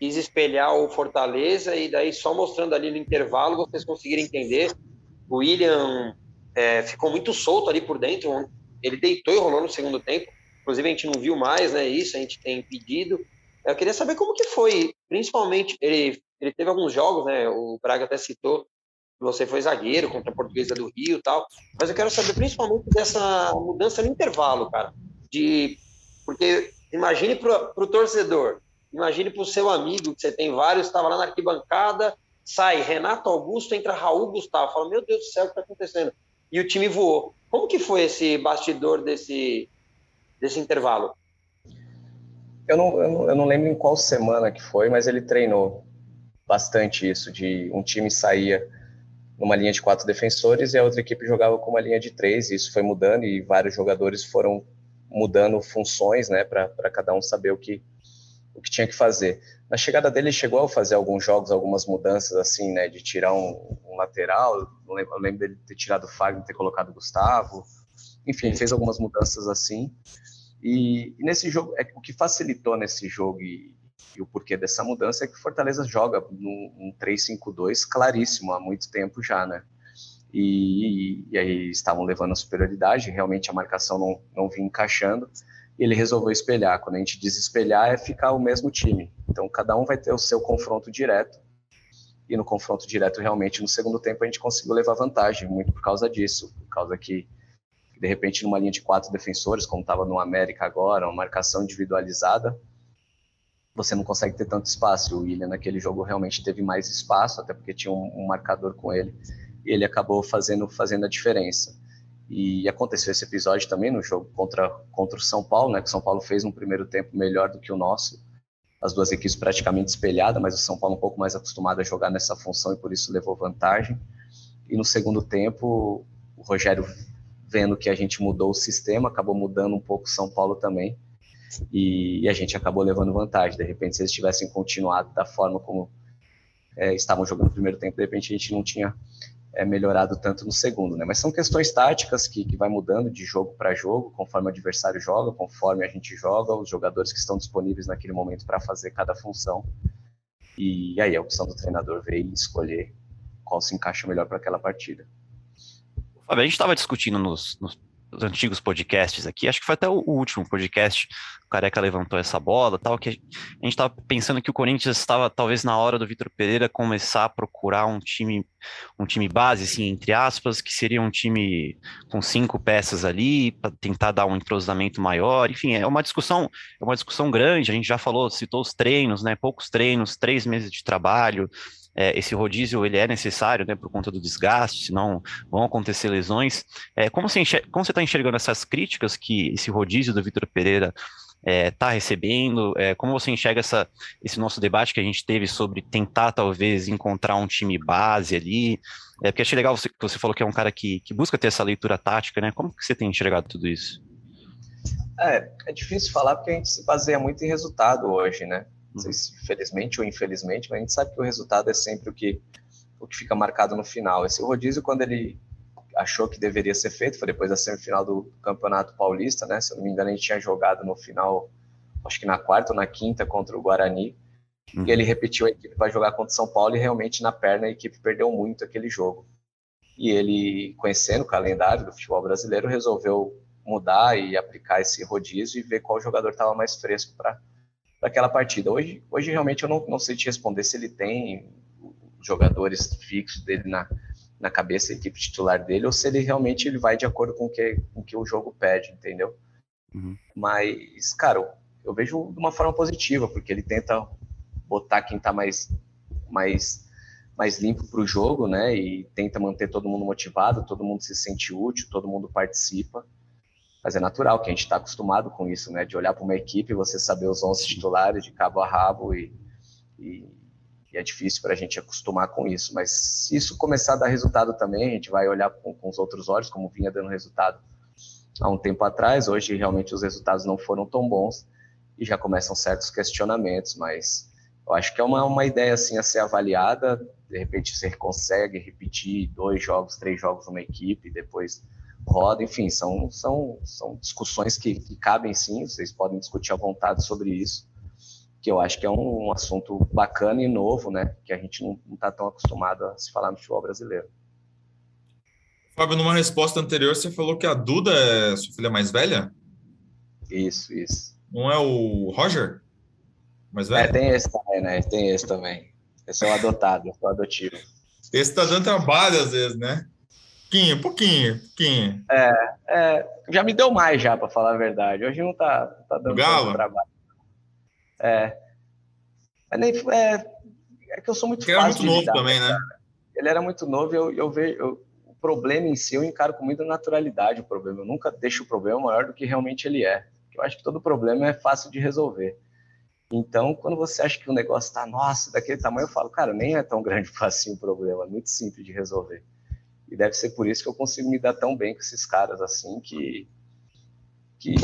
quis espelhar o Fortaleza e daí só mostrando ali no intervalo vocês conseguiram entender. O William é, ficou muito solto ali por dentro, ele deitou e rolou no segundo tempo. Inclusive a gente não viu mais, né? Isso a gente tem pedido. Eu queria saber como que foi, principalmente ele ele teve alguns jogos, né? O Braga até citou você foi zagueiro contra a Portuguesa do Rio, e tal. Mas eu quero saber principalmente dessa mudança no intervalo, cara. De porque imagine para o torcedor Imagine para o seu amigo, que você tem vários, estava lá na arquibancada, sai Renato Augusto, entra Raul Gustavo. Fala, meu Deus do céu, o que está acontecendo? E o time voou. Como que foi esse bastidor desse, desse intervalo? Eu não, eu não, eu não lembro em qual semana que foi, mas ele treinou bastante isso, de um time saía numa linha de quatro defensores e a outra equipe jogava com uma linha de três, e isso foi mudando e vários jogadores foram mudando funções, né, para cada um saber o que, o que tinha que fazer. Na chegada dele, ele chegou a fazer alguns jogos, algumas mudanças, assim, né, de tirar um, um lateral. Eu lembro, eu lembro, dele ter tirado o Fagner, ter colocado o Gustavo. Enfim, fez algumas mudanças assim. E, e nesse jogo, é o que facilitou nesse jogo e, e, o porquê dessa mudança é que Fortaleza joga num, num 3-5-2 claríssimo há muito tempo já, né? E, e, aí estavam levando a superioridade, realmente a marcação não, não vinha encaixando ele resolveu espelhar. Quando a gente diz espelhar, é ficar o mesmo time. Então, cada um vai ter o seu confronto direto. E no confronto direto, realmente, no segundo tempo, a gente conseguiu levar vantagem, muito por causa disso. Por causa que, de repente, numa linha de quatro defensores, como estava no América agora, uma marcação individualizada, você não consegue ter tanto espaço. O William, naquele jogo, realmente teve mais espaço, até porque tinha um, um marcador com ele. E ele acabou fazendo, fazendo a diferença. E aconteceu esse episódio também no jogo contra, contra o São Paulo, né? Que o São Paulo fez um primeiro tempo melhor do que o nosso. As duas equipes praticamente espelhadas, mas o São Paulo um pouco mais acostumado a jogar nessa função e por isso levou vantagem. E no segundo tempo, o Rogério, vendo que a gente mudou o sistema, acabou mudando um pouco o São Paulo também. E, e a gente acabou levando vantagem. De repente, se eles tivessem continuado da forma como é, estavam jogando no primeiro tempo, de repente a gente não tinha é, melhorado tanto no segundo, né? Mas são questões táticas que, que vai mudando de jogo para jogo, conforme o adversário joga, conforme a gente joga, os jogadores que estão disponíveis naquele momento para fazer cada função. E aí a opção do treinador ver e escolher qual se encaixa melhor para aquela partida. A gente estava discutindo nos, nos os antigos podcasts aqui, acho que foi até o, último podcast, o Careca levantou essa bola, tal, que a gente estava pensando que o Corinthians estava talvez na hora do Vitor Pereira começar a procurar um time, um time base, assim, entre aspas, que seria um time com cinco peças ali, para tentar dar um entrosamento maior, enfim, é uma discussão, é uma discussão grande, a gente já falou, citou os treinos, né, poucos treinos, três meses de trabalho, é, esse rodízio ele é necessário, né, por conta do desgaste, senão vão acontecer lesões. É, como você está enxergando essas críticas que esse rodízio do Vitor Pereira está é, tá recebendo? É, como você enxerga essa, esse nosso debate que a gente teve sobre tentar, talvez, encontrar um time base ali? É, porque achei legal você, que você falou que é um cara que, que busca ter essa leitura tática, né? Como que você tem enxergado tudo isso? É, é difícil falar porque a gente se baseia muito em resultado hoje, né? Não sei se felizmente ou infelizmente, mas a gente sabe que o resultado é sempre o que, o que fica marcado no final. Esse rodízio, quando ele achou que deveria ser feito, foi depois da semifinal do Campeonato Paulista, né? Se eu não me engano, a gente tinha jogado no final, acho que na quarta ou na quinta contra o Guarani. Uhum. E ele repetiu a equipe para jogar contra o São Paulo e realmente na perna a equipe perdeu muito aquele jogo. E ele, conhecendo o calendário do futebol brasileiro, resolveu mudar e aplicar esse rodízio e ver qual jogador estava mais fresco para daquela partida. Hoje, hoje realmente eu não, não sei te responder se ele tem jogadores fixos dele na, na cabeça, a equipe titular dele, ou se ele realmente ele vai de acordo com que, o que o jogo pede, entendeu? Uhum. Mas, cara, eu vejo de uma forma positiva, porque ele tenta botar quem tá mais, mais, mais limpo para o jogo, né? E tenta manter todo mundo motivado, todo mundo se sente útil, todo mundo participa. Mas é natural que a gente está acostumado com isso, né? De olhar para uma equipe e você saber os 11 titulares de cabo a rabo e, e, e é difícil para a gente acostumar com isso. Mas se isso começar a dar resultado também, a gente vai olhar com, com os outros olhos, como vinha dando resultado há um tempo atrás. Hoje, realmente, os resultados não foram tão bons e já começam certos questionamentos, mas eu acho que é uma, uma ideia assim a ser avaliada. De repente, você consegue repetir dois jogos, três jogos numa equipe, depois roda, enfim, são, são, são discussões que, que cabem sim, vocês podem discutir à vontade sobre isso. que eu acho que é um, um assunto bacana e novo, né? Que a gente não está tão acostumado a se falar no futebol brasileiro. Fábio, numa resposta anterior, você falou que a Duda é sua filha mais velha? Isso, isso. Não é o Roger? Mais velho? É, tem esse também, né? Tem esse também. Esse é o adotado, é o adotivo. Esse tá dando trabalho às vezes, né? Pouquinho, pouquinho, pouquinho. É, é já me deu mais já, para falar a verdade. Hoje não tá, tá dando Galo? trabalho. É. É, nem, é, é que eu sou muito Porque era muito novo também, né? Ele era muito novo e eu, eu vejo. Eu, o problema em si eu encaro com muita naturalidade o problema. Eu nunca deixo o problema maior do que realmente ele é. Eu acho que todo problema é fácil de resolver. Então, quando você acha que o negócio está, nossa, daquele tamanho, eu falo, cara, nem é tão grande facinho o problema, é muito simples de resolver. E deve ser por isso que eu consigo me dar tão bem com esses caras assim, que, que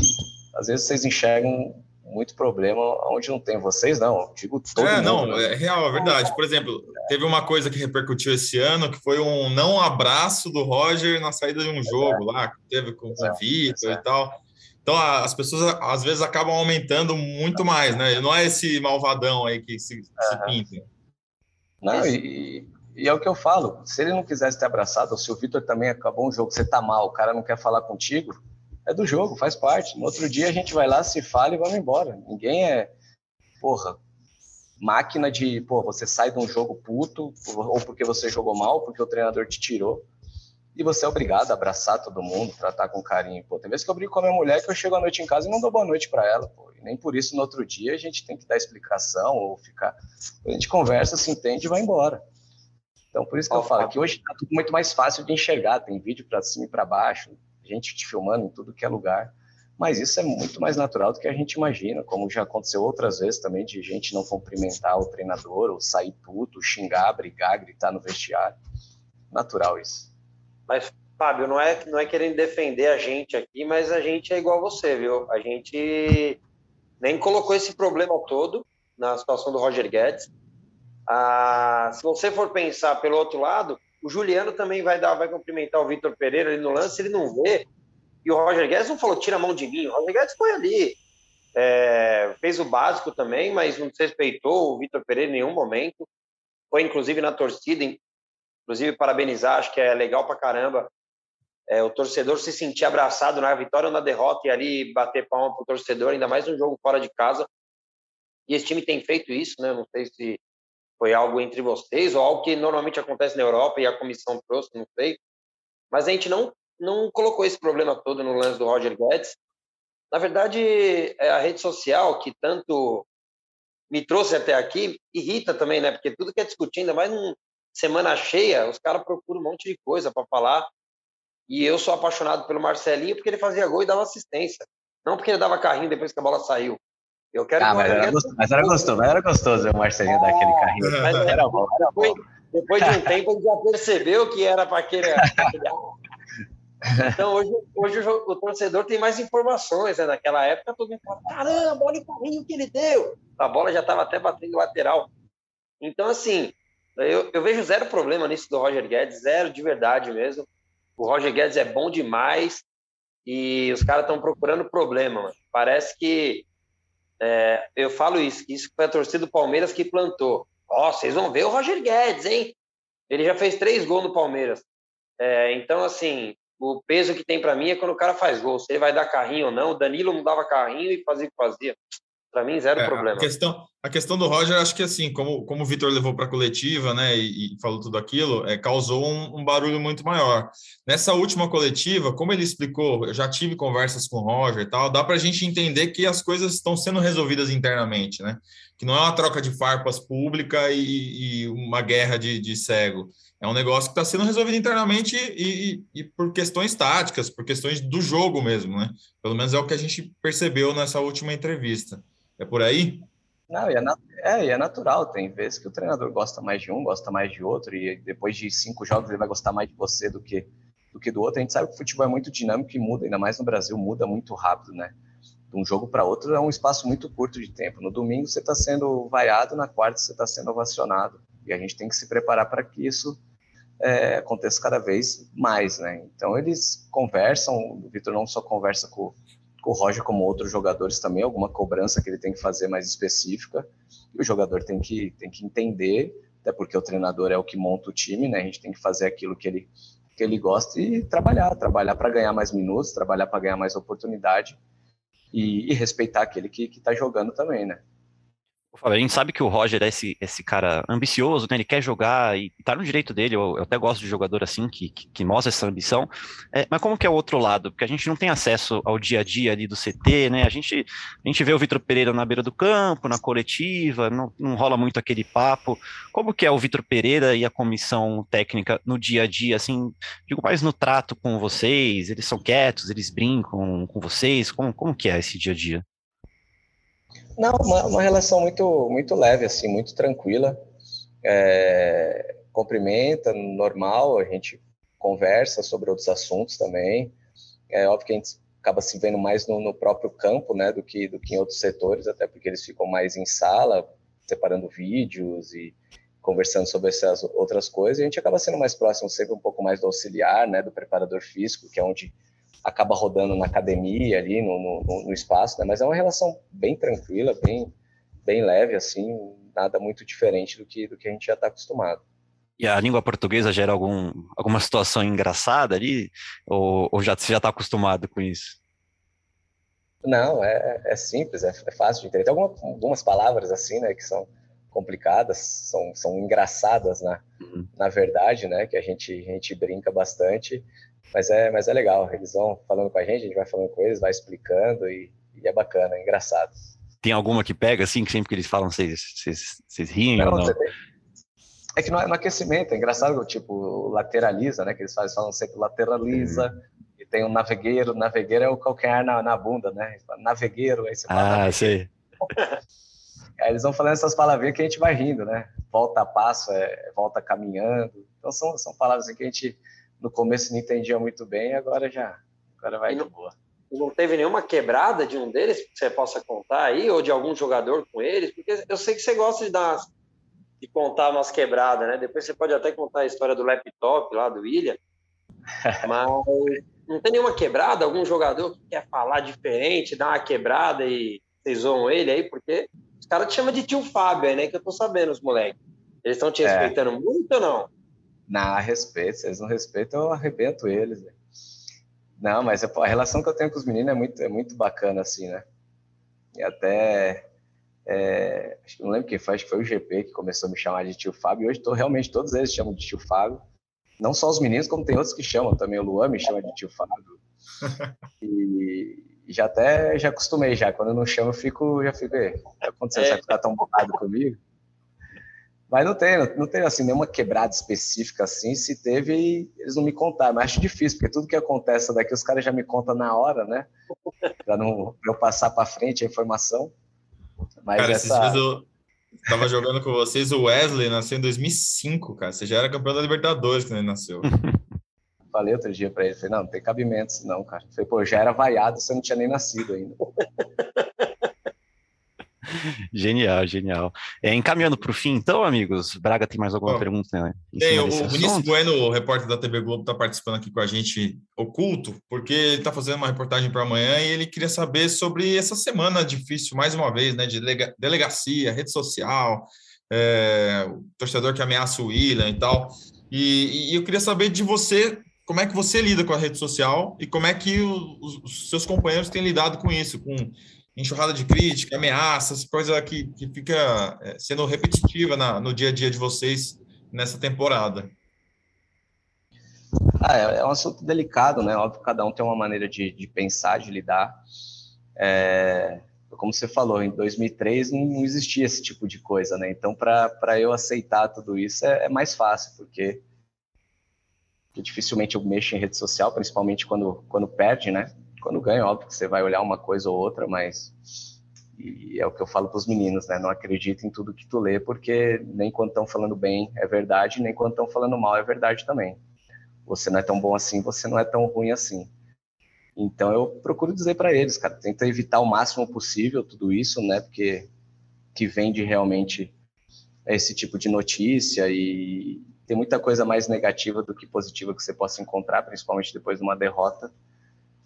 às vezes vocês enxergam muito problema onde não tem vocês, não. Digo todo É, mundo, não, né? é real, é verdade. Por exemplo, teve uma coisa que repercutiu esse ano, que foi um não abraço do Roger na saída de um jogo lá, que teve com o Vitor e tal. Então, as pessoas às vezes acabam aumentando muito mais, né? Não é esse malvadão aí que se, se pinta. Não, e, e, é o que eu falo. Se ele não quisesse ter abraçado, ou se o Vitor também acabou um jogo, você tá mal, o cara não quer falar contigo, é do jogo, faz parte. No outro dia a gente vai lá, se fala e vamos embora. Ninguém é, porra, máquina de, pô, você sai de um jogo puto, ou porque você jogou mal, porque o treinador te tirou e você é obrigado a abraçar todo mundo, tratar com carinho. Pô, tem vezes que eu brigo com a minha mulher que eu chego à noite em casa e não dou boa noite para ela, pô. E nem por isso no outro dia a gente tem que dar explicação ou ficar. A gente conversa, se entende e vai embora. Então, por isso que eu falo que hoje está tudo muito mais fácil de enxergar. Tem vídeo para cima e para baixo, gente te filmando em tudo que é lugar. Mas isso é muito mais natural do que a gente imagina, como já aconteceu outras vezes também, de gente não cumprimentar o treinador, ou sair puto, xingar, brigar, gritar no vestiário. Natural isso. Mas, Fábio, não é, não é querendo defender a gente aqui, mas a gente é igual você, viu? A gente nem colocou esse problema todo na situação do Roger Guedes. Ah, se você for pensar pelo outro lado, o Juliano também vai dar, vai cumprimentar o Vitor Pereira ali no lance, ele não vê. E o Roger Guedes não falou, tira a mão de mim. O Roger Guedes foi ali. É, fez o básico também, mas não desrespeitou o Vitor Pereira em nenhum momento. Foi, inclusive, na torcida, Inclusive, parabenizar, acho que é legal pra caramba é, o torcedor se sentir abraçado na vitória ou na derrota e ali bater palma pro torcedor, ainda mais um jogo fora de casa. E esse time tem feito isso, né? Não sei se foi algo entre vocês ou algo que normalmente acontece na Europa e a comissão trouxe, não sei. Mas a gente não, não colocou esse problema todo no lance do Roger Guedes. Na verdade, é a rede social que tanto me trouxe até aqui irrita também, né? Porque tudo que é discutindo, ainda mais num, semana cheia, os caras procuram um monte de coisa para falar. E eu sou apaixonado pelo Marcelinho porque ele fazia gol e dava assistência. Não porque ele dava carrinho depois que a bola saiu. Eu quero ah, mas, era gostoso, mas era gostoso, mas era gostoso o Marcelinho dar aquele carrinho. Mas era bom, era bom. Depois, de um tempo, ele já percebeu que era para aquele. Então, hoje, hoje o, o, torcedor tem mais informações. Né? Naquela época, todo mundo fala: caramba, olha o carrinho que ele deu. A bola já estava até batendo lateral. Então, assim, eu, eu vejo zero problema nisso do Roger Guedes, zero de verdade mesmo. O Roger Guedes é bom demais e os caras estão procurando problema. Mano. Parece que é, eu falo isso, isso foi a torcida do Palmeiras que plantou. Ó, oh, vocês vão ver o Roger Guedes, hein? Ele já fez três gols no Palmeiras. É, então, assim, o peso que tem para mim é quando o cara faz gol. Se ele vai dar carrinho ou não. O Danilo não dava carrinho e fazia o que fazia. Para mim, zero é, problema. A questão, a questão do Roger, acho que assim, como, como o Vitor levou para a coletiva, né, e, e, falou tudo aquilo, é, causou um, um, barulho muito maior. Nessa última coletiva, como ele explicou, eu já tive conversas com o Roger e tal, dá para a gente entender que as coisas estão sendo resolvidas internamente, né? Que não é uma troca de farpas pública e, e uma guerra de, de cego. É um negócio que está sendo resolvido internamente e, e, e, por questões táticas, por questões do jogo mesmo, né? Pelo menos é o que a gente percebeu nessa última entrevista. É por aí? Não, e é, é, é, natural. Tem vezes que o treinador gosta mais de um, gosta mais de outro, e depois de cinco jogos ele vai gostar mais de você do que do, que do outro. A gente sabe que o futebol é muito dinâmico e muda, ainda mais no Brasil, muda muito rápido, né? De um jogo para outro é um espaço muito curto de tempo. No domingo você está sendo vaiado, na quarta você está sendo ovacionado. E a gente tem que se preparar para que isso é, aconteça cada vez mais, né? Então eles conversam, o Vitor não só conversa com o Roger, como outros jogadores também, alguma cobrança que ele tem que fazer mais específica, e o jogador tem que, tem que entender, até porque o treinador é o que monta o time, né? A gente tem que fazer aquilo que ele, que ele gosta e trabalhar, trabalhar para ganhar mais minutos, trabalhar para ganhar mais oportunidade e, e respeitar aquele que está jogando também, né? A gente sabe que o Roger é esse, esse cara ambicioso, né? Ele quer jogar e tá no direito dele. Eu, eu até gosto de jogador assim, que, que, que mostra essa ambição. É, mas como que é o outro lado? Porque a gente não tem acesso ao dia a dia ali do CT, né? A gente, a gente vê o Vitor Pereira na beira do campo, na coletiva, não, não rola muito aquele papo. Como que é o Vitor Pereira e a comissão técnica no dia a dia, assim, digo mais no trato com vocês? Eles são quietos, eles brincam com vocês? Como, como que é esse dia a dia? Não, uma, uma relação muito, muito leve, assim, muito tranquila. É, cumprimenta, normal, a gente conversa sobre outros assuntos também. É óbvio que a gente acaba se vendo mais no, no, próprio campo, né, do que, do que em outros setores, até porque eles ficam mais em sala, separando vídeos e conversando sobre essas outras coisas. E a gente acaba sendo mais próximo sempre um pouco mais do auxiliar, né, do preparador físico, que é onde acaba rodando na academia ali, no, no, no espaço, né? Mas é uma relação bem tranquila, bem, bem leve, assim, nada muito diferente do que, do que a gente já está acostumado. E a língua portuguesa gera algum, alguma situação engraçada ali? Ou, ou já, você já está acostumado com isso? Não, é, é simples, é, é fácil de entender. Tem alguma, algumas palavras assim, né, que são complicadas, são, são engraçadas, na, uhum. na verdade, né, que a gente, a gente brinca bastante, mas é, mas é legal, eles vão falando com a gente, a gente vai falando com eles, vai explicando e, e é bacana, é engraçado. Tem alguma que pega, assim, que sempre que eles falam, vocês, vocês, vocês riem não, ou não? É que no, no, aquecimento, é engraçado, tipo, lateraliza, né, que eles falam, falam sempre lateraliza, uhum. e tem um navegueiro, navegueiro é o calcanhar na, na bunda, né, navegueiro, aí você fala, Ah, sei. Aí eles vão falando essas palavrinhas que a gente vai rindo, né? Volta a passo, é, volta caminhando. Então são, são palavras que a gente no começo não entendia muito bem, agora já agora vai não, de boa. Não teve nenhuma quebrada de um deles que você possa contar aí, ou de algum jogador com eles? Porque eu sei que você gosta de dar de contar umas quebradas, né? Depois você pode até contar a história do laptop lá do William. Mas não tem nenhuma quebrada? Algum jogador que quer falar diferente, dar uma quebrada e vocês zoam ele aí? Porque os caras te chamam de tio Fábio né? Que eu tô sabendo, os moleques. Eles estão te é. respeitando muito ou não? Na respeito, se eles não respeitam, eu arrebento eles. Né? Não, mas a relação que eu tenho com os meninos é muito, é muito bacana, assim, né? E até. É, acho que não lembro quem foi, acho que foi o GP que começou a me chamar de tio Fábio. E hoje tô, realmente todos eles chamam de tio Fábio. Não só os meninos, como tem outros que chamam também. O Luan me chama de tio Fábio. E, já até já acostumei já. Quando eu não chamo, eu fico, já fico. O que tá acontecendo? Você vai ficar tão bocado comigo? Mas não tem, não tem assim, nenhuma quebrada específica assim. Se teve, eles não me contaram. Mas acho difícil, porque tudo que acontece daqui, os caras já me contam na hora, né? Para não pra eu passar para frente a informação. Mas cara, essa... esses dias eu tava jogando com vocês, o Wesley nasceu em 2005, cara. Você já era campeão da Libertadores quando ele nasceu. Falei outro dia para ele, falei, não, não tem cabimento não, cara. Falei, pô, já era vaiado, você não tinha nem nascido ainda. genial, genial. É, encaminhando para o fim, então, amigos, Braga tem mais alguma Bom, pergunta? Né, tem, o Vinícius Bueno, o repórter da TV Globo, está participando aqui com a gente oculto, porque ele está fazendo uma reportagem para amanhã e ele queria saber sobre essa semana difícil, mais uma vez, né, de delegacia, rede social, é, o torcedor que ameaça o William e tal. E, e, eu queria saber de você como é que você lida com a rede social e como é que os, os seus companheiros têm lidado com isso, com enxurrada de crítica, ameaças, coisa que, que fica é, sendo repetitiva na, no dia a dia de vocês nessa temporada? Ah, é, é, um assunto delicado, né? Óbvio que cada um tem uma maneira de, de pensar, de lidar. É, como você falou, em 2003 não existia esse tipo de coisa, né? Então, para eu aceitar tudo isso é, é mais fácil, porque, dificilmente eu mexo em rede social, principalmente quando, quando perde, né? Quando ganha, óbvio que você vai olhar uma coisa ou outra, mas e é o que eu falo para os meninos, né? Não acredita em tudo que tu lê, porque nem quando estão falando bem é verdade, nem quando estão falando mal é verdade também. Você não é tão bom assim, você não é tão ruim assim. Então eu procuro dizer para eles, cara, tenta evitar o máximo possível tudo isso, né? Porque que vende realmente esse tipo de notícia e tem muita coisa mais negativa do que positiva que você possa encontrar, principalmente depois de uma derrota.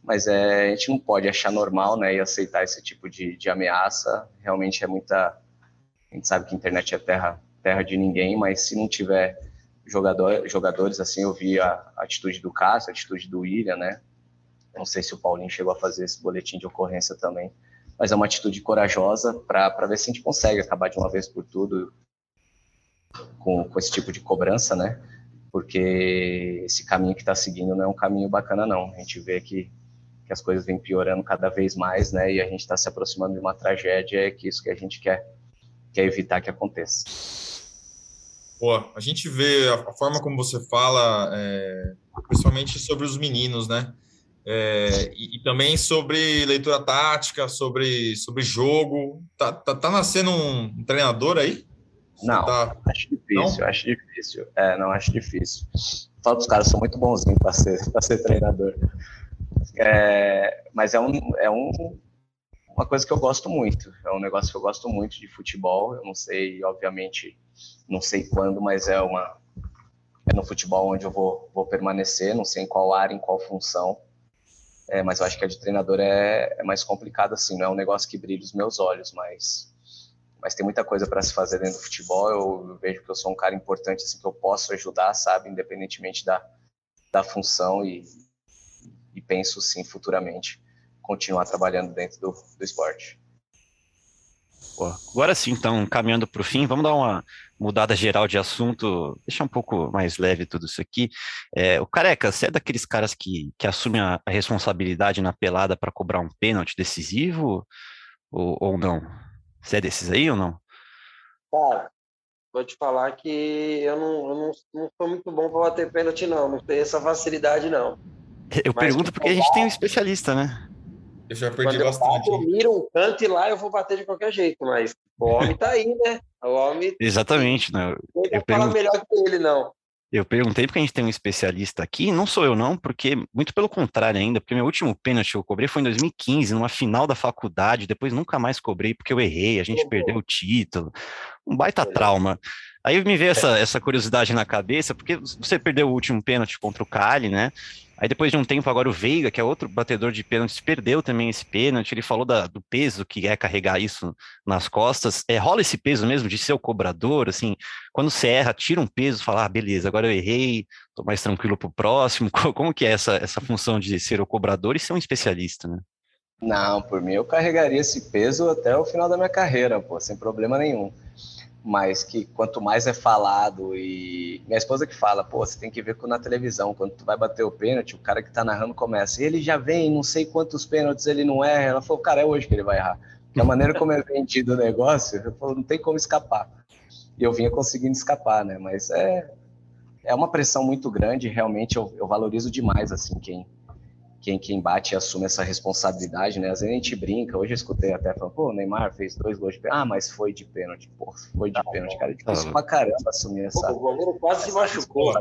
Mas é, a gente não pode achar normal, né, e aceitar esse tipo de, de ameaça. Realmente é muita. A gente sabe que a internet é terra, terra de ninguém, mas se não tiver jogador, jogadores assim, eu vi a, a atitude do Cássio, a atitude do William, né? Não sei se o Paulinho chegou a fazer esse boletim de ocorrência também, mas é uma atitude corajosa para ver se a gente consegue acabar de uma vez por tudo com, com esse tipo de cobrança, né? Porque esse caminho que está seguindo não é um caminho bacana, não. A gente vê que que as coisas vêm piorando cada vez mais, né? E a gente está se aproximando de uma tragédia, é que isso que a gente quer, quer evitar que aconteça. Pô, a gente vê a, forma como você fala, é, principalmente sobre os meninos, né? É, e, e, também sobre leitura tática, sobre, sobre jogo. Tá, tá, tá nascendo um, treinador aí? Não, tá... acho difícil, não? acho difícil. É, não, acho difícil. Todos os caras são muito bonzinhos para ser, ser treinador. É, mas é, um, é um, uma coisa que eu gosto muito. É um negócio que eu gosto muito de futebol. Eu não sei, obviamente, não sei quando, mas é uma é no futebol onde eu vou, vou permanecer. Não sei em qual área, em qual função. É, mas eu acho que a de treinador é, é mais complicado assim. Não é um negócio que brilha os meus olhos, mas mas tem muita coisa para se fazer dentro do futebol. Eu vejo que eu sou um cara importante assim que eu posso ajudar, sabe, independentemente da, da função e, e penso sim futuramente continuar trabalhando dentro do, do esporte. Pô, agora sim, então, caminhando para o fim, vamos dar uma mudada geral de assunto, deixar um pouco mais leve tudo isso aqui. É, o Careca, você é daqueles caras que, que assume a, a responsabilidade na pelada para cobrar um pênalti decisivo ou, ou não? Você é desses aí ou não? Cara, vou te falar que eu não, eu não, não sou muito bom para bater pênalti, não. Não tenho essa facilidade, não. Eu Mas pergunto porque a gente tem um especialista, né? Eu já perdi Quando bastante. Eu miro um canto e lá eu vou bater de qualquer jeito, mas o homem tá aí, né? O homem. Exatamente, né? Eu, eu pergunto... melhor que ele, não. Eu perguntei porque a gente tem um especialista aqui, não sou eu não, porque muito pelo contrário ainda, porque meu último pênalti que eu cobrei foi em 2015, numa final da faculdade, depois nunca mais cobrei porque eu errei, a gente uhum. perdeu o título, um baita trauma. Aí me veio essa, essa curiosidade na cabeça, porque você perdeu o último pênalti contra o Cali, né? Aí depois de um tempo, agora o Veiga, que é outro batedor de pênaltis, perdeu também esse pênalti. Ele falou da, do peso que é carregar isso nas costas. É, rola esse peso mesmo de ser o cobrador, assim, quando você erra, tira um peso, fala, ah, beleza, agora eu errei, tô mais tranquilo pro próximo. Como que é essa, essa função de ser o cobrador e ser um especialista, né? Não, por mim eu carregaria esse peso até o final da minha carreira, pô, sem problema nenhum mas que quanto mais é falado e minha esposa que fala, pô, você tem que ver na televisão, quando tu vai bater o pênalti, o cara que tá narrando começa, e ele já vem, não sei quantos pênaltis ele não erra, ela falou, cara, é hoje que ele vai errar, porque a maneira como é vendido o negócio, eu falo, não tem como escapar, e eu vinha conseguindo escapar, né, mas é, é uma pressão muito grande, realmente eu, eu valorizo demais, assim, quem, quem, quem bate e assume essa responsabilidade, né? Às vezes a gente brinca, hoje eu escutei até falando, pô, o Neymar fez dois gols de pênalti. Ah, mas foi de pênalti, pô, foi de pênalti, cara. É difícil pra caramba assumir essa. o goleiro quase se machucou.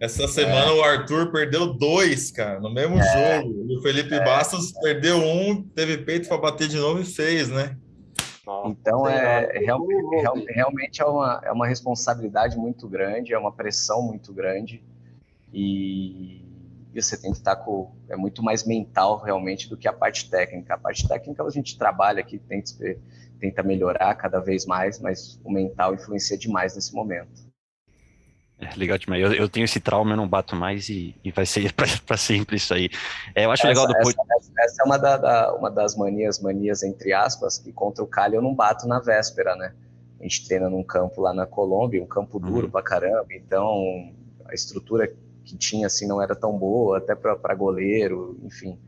Essa semana é. o Arthur perdeu dois, cara, no mesmo é. jogo. O Felipe é. Bastos perdeu um, teve peito para bater de novo e fez, né? Então, é, realmente, realmente é, uma, é uma responsabilidade muito grande, é uma pressão muito grande. E, e você tem que estar com. É muito mais mental realmente do que a parte técnica. A parte técnica a gente trabalha aqui, tenta, tenta melhorar cada vez mais, mas o mental influencia demais nesse momento. É, legal demais. Eu, eu, tenho esse trauma, eu não bato mais e, e vai ser para sempre isso aí. É, eu acho essa, legal do essa, essa, é uma, da, da, uma das manias, manias entre aspas, que contra o Cali eu não bato na véspera, né? A gente treina num campo lá na Colômbia, um campo duro uhum. pra caramba, então a estrutura que tinha assim não era tão boa, até para goleiro, enfim.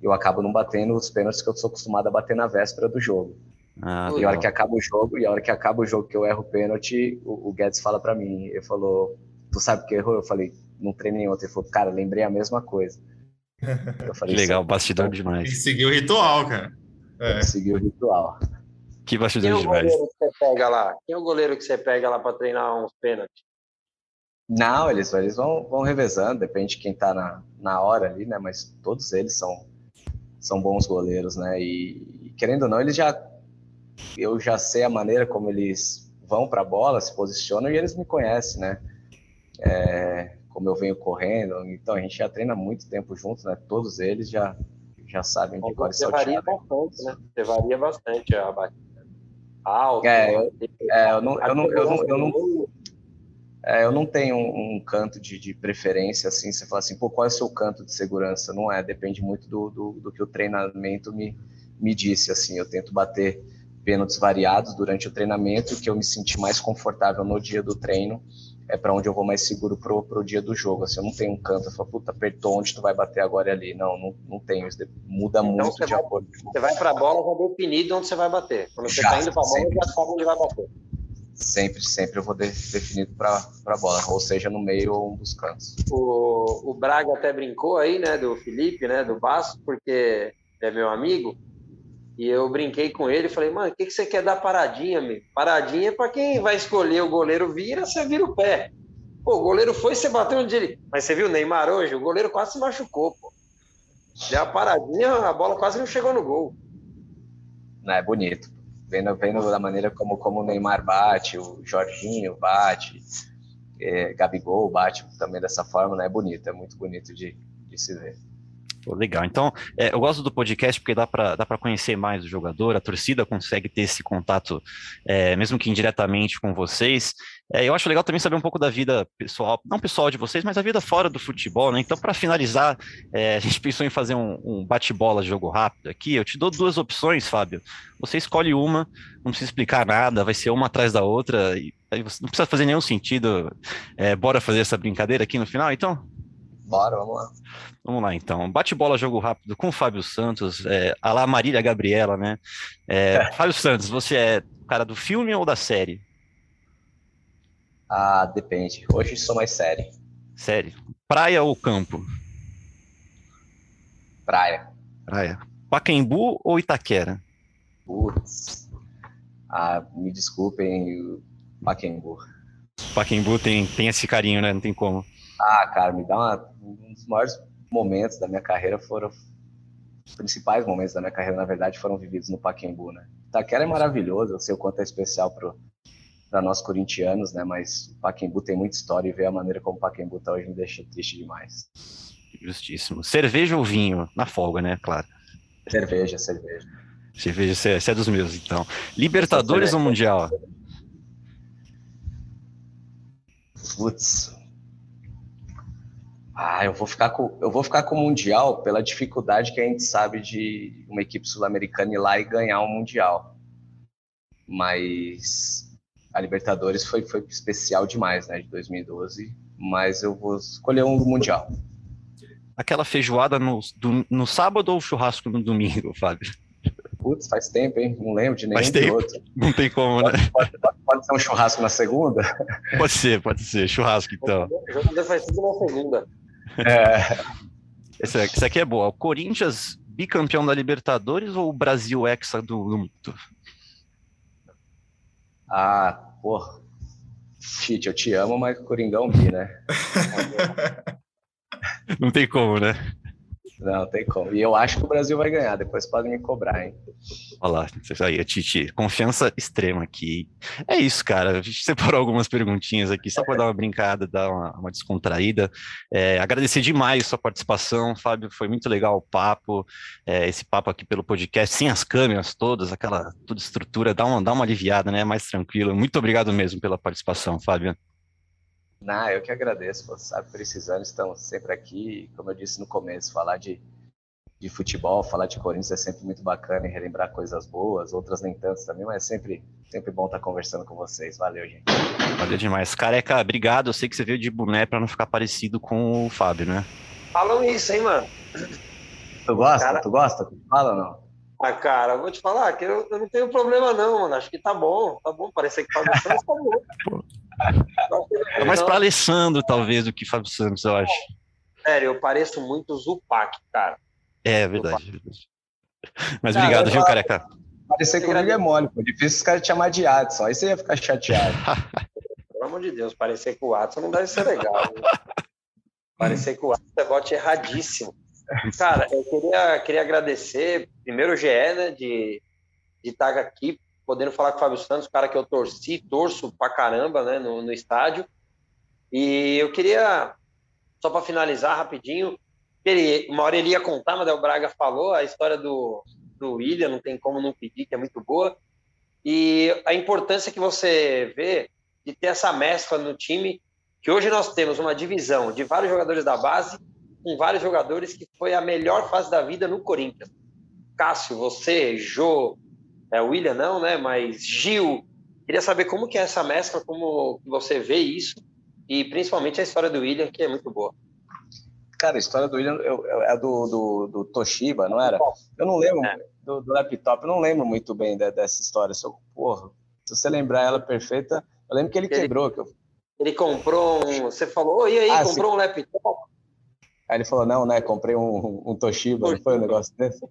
Eu acabo não batendo os pênaltis que eu sou acostumado a bater na véspera do jogo. Ah, e a hora que acaba o jogo, e a hora que acaba o jogo que eu erro o pênalti, o, o Guedes fala para mim, ele falou, tu sabe que errou? Eu falei, não treinei ontem. Ele falou, cara, lembrei a mesma coisa. Eu falei, legal, bastidor demais. E seguiu o ritual, cara. É. Seguiu o ritual. Que bastidor demais. Quem é o goleiro que você pega lá? Quem é o goleiro que você pega lá para treinar uns pênaltis? Não, eles, eles vão, vão revezando, depende de quem está na, na hora ali, né? Mas todos eles são, são bons goleiros, né? E, e querendo ou não, eles já. Eu já sei a maneira como eles vão para a bola, se posicionam e eles me conhecem, né? É, como eu venho correndo, então a gente já treina muito tempo juntos, né? Todos eles já já sabem de qual Você varia bastante, né? Você varia bastante a batida. Alto. É, eu, é, eu não, eu não, eu não, eu não, é, eu não tenho um, um canto de, de, preferência, assim, você fala assim, pô, qual é o seu canto de segurança? Não é, depende muito do, do, do que o treinamento me, me disse, assim, eu tento bater pênaltis variados durante o treinamento, que eu me senti mais confortável no dia do treino, é para onde eu vou mais seguro pro, pro dia do jogo, assim, eu não tenho um canto, eu falo, puta, apertou onde tu vai bater agora e ali, não, não, não tenho, isso muda então, muito de vai, acordo. Você vai para a bola já definido onde você vai bater, quando você está indo para a bola, já sabe onde vai bater sempre, sempre eu vou de, definido para a bola, ou seja, no meio ou um dos cantos. O, o Braga até brincou aí, né, do Felipe, né, do Basso, porque é meu amigo, e eu brinquei com ele e falei, mano, o que, que você quer dar paradinha, amigo? Paradinha é para quem vai escolher o goleiro vira, você vira o pé. Pô, o goleiro foi, você bateu onde ele... Mas você viu o Neymar hoje? O goleiro quase se machucou, pô. Deu a paradinha, a bola quase não chegou no gol. Não, é bonito vendo, vendo da maneira como, como o Neymar bate, o Jorginho bate, é, Gabigol bate também dessa forma, né? É bonito, é muito bonito de, de se ver. Legal. Então, é, eu gosto do podcast porque dá para dá conhecer mais o jogador, a torcida consegue ter esse contato, é, mesmo que indiretamente com vocês. É, eu acho legal também saber um pouco da vida pessoal, não pessoal de vocês, mas a vida fora do futebol, né? Então, para finalizar, é, a gente pensou em fazer um, um bate-bola jogo rápido aqui. Eu te dou duas opções, Fábio. Você escolhe uma, não precisa explicar nada, vai ser uma atrás da outra, e aí você não precisa fazer nenhum sentido. É, bora fazer essa brincadeira aqui no final, então? Bora, vamos lá. Vamos lá, então. Bate-bola, jogo rápido com o Fábio Santos, é, a lá Marília Gabriela, né? É, é. Fábio Santos, você é cara do filme ou da série? Ah, depende. Hoje sou mais série. Série. Praia ou campo? Praia. Praia. Pacaembu ou Itaquera? Putz. Ah, me desculpem, Pacaembu. Pacaembu tem, tem esse carinho, né? Não tem como. Ah, cara, me dá uma, um dos maiores momentos da minha carreira foram os principais momentos da minha carreira, na verdade, foram vividos no Pacaembu, né? Itaquera é maravilhoso, eu sei o quanto é especial para nós corintianos, né? Mas o Pacaembu tem muita história e ver a maneira como o Pacaembu tá hoje me deixa triste demais. Justíssimo. Cerveja ou vinho? Na folga, né? Claro. Cerveja, cerveja. Cerveja, você é, é dos meus, então. Libertadores ou Mundial? Putz, ah, eu vou ficar com eu vou ficar com o mundial pela dificuldade que a gente sabe de uma equipe sul-americana ir lá e ganhar um mundial. Mas a Libertadores foi foi especial demais, né, de 2012, mas eu vou escolher um do mundial. Aquela feijoada no, do, no sábado ou churrasco no domingo, Fábio? Putz, faz tempo, hein? Não lembro de nenhum outro. Não tem como, pode, né? Pode, pode, pode, ser um churrasco na segunda? Pode ser, pode ser. Churrasco, então. O jogo faz tudo na segunda. É. Esse, esse aqui é boa. O Corinthians bicampeão da Libertadores ou o Brasil hexa do, do mundo? Ah, porra. Fit, eu te amo, mas Coringão bi, né? Não tem como, né? Não, tem como. E eu acho que o Brasil vai ganhar, depois podem me cobrar, hein? Olha lá, aí, Titi, confiança extrema aqui. É isso, cara. A gente separou algumas perguntinhas aqui, só para dar uma brincada, dar uma, uma descontraída. É, agradecer demais sua participação, Fábio. Foi muito legal o papo, é, esse papo aqui pelo podcast, sem as câmeras todas, aquela toda estrutura, dá uma, dá uma aliviada, né? Mais tranquilo. Muito obrigado mesmo pela participação, Fábio. Não, eu que agradeço, você sabe, precisando, estamos sempre aqui. Como eu disse no começo, falar de, de futebol, falar de Corinthians é sempre muito bacana e relembrar coisas boas, outras nem tantas também, mas é sempre, sempre bom estar conversando com vocês. Valeu, gente. Valeu demais. Careca, obrigado. Eu sei que você veio de boné para não ficar parecido com o Fábio, né? Falam isso, hein, mano? Tu gosta? Cara... Tu gosta? Fala ou não? Ah, cara, eu vou te falar que eu, eu, não tenho problema, não, mano. Acho que tá bom, tá bom. Parecer que Fábio Santos tá bom. É mais para Alessandro, talvez, do que Fábio Santos, eu acho. Sério, eu pareço muito Zupac, cara. É, verdade. verdade. Mas cara, obrigado, viu, careca? Parecer comigo é mole, pô. Difícil os caras te chamar de Adson. Aí você ia ficar chateado. Pelo amor de Deus, parecer com o Adson não deve ser legal. Né? parecer com o Adson é bote erradíssimo. Cara, eu queria, queria agradecer, primeiro o GE, né, de, de estar aqui, podendo falar com o Fábio Santos, cara que eu torci, torço pra caramba, né, no, no estádio. E eu queria, só para finalizar rapidinho, ele, uma hora ele ia contar, mas o Braga falou a história do, do William, não tem como não pedir, que é muito boa. E a importância que você vê de ter essa mescla no time, que hoje nós temos uma divisão de vários jogadores da base, com vários jogadores que foi a melhor fase da vida no Corinthians. Cássio, você, Jô, é, William não, né? Mas Gil. Queria saber como que é essa mescla, como você vê isso, e principalmente a história do William, que é muito boa. Cara, a história do William é do, do, do Toshiba, não era? Eu não lembro é. do, do, laptop, eu não lembro muito bem dessa história. Se, eu, porra, se você lembrar ela perfeita, eu lembro que ele, ele quebrou. Que eu... Ele comprou um. Você falou, e aí, ah, comprou sim. um laptop? Aí ele falou, não, né? Comprei um, um Toshiba, Toshiba, não foi um negócio desse?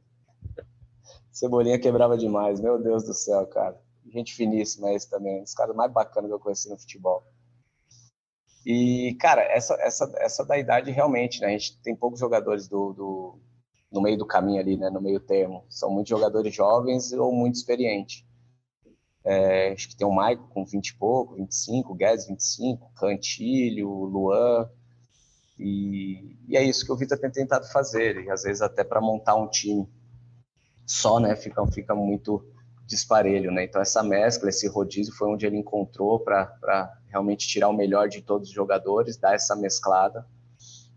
Cebolinha quebrava demais, meu Deus do céu, cara. Gente finíssima esse também, um dos caras mais bacanas que eu conheci no futebol. E, cara, essa, essa, essa da idade realmente, né? A gente tem poucos jogadores do, do, no meio do caminho ali, né? No meio termo. São muitos jogadores jovens ou muito experientes. É, acho que tem o Maico com 20 e pouco, 25, o Guedes 25, Cantilho, Luan. E, e é isso que o Vitor tem tentado fazer, e às vezes até para montar um time só, né? Fica, fica muito disparelho, né? Então essa mescla, esse rodízio foi onde ele encontrou para realmente tirar o melhor de todos os jogadores, dar essa mesclada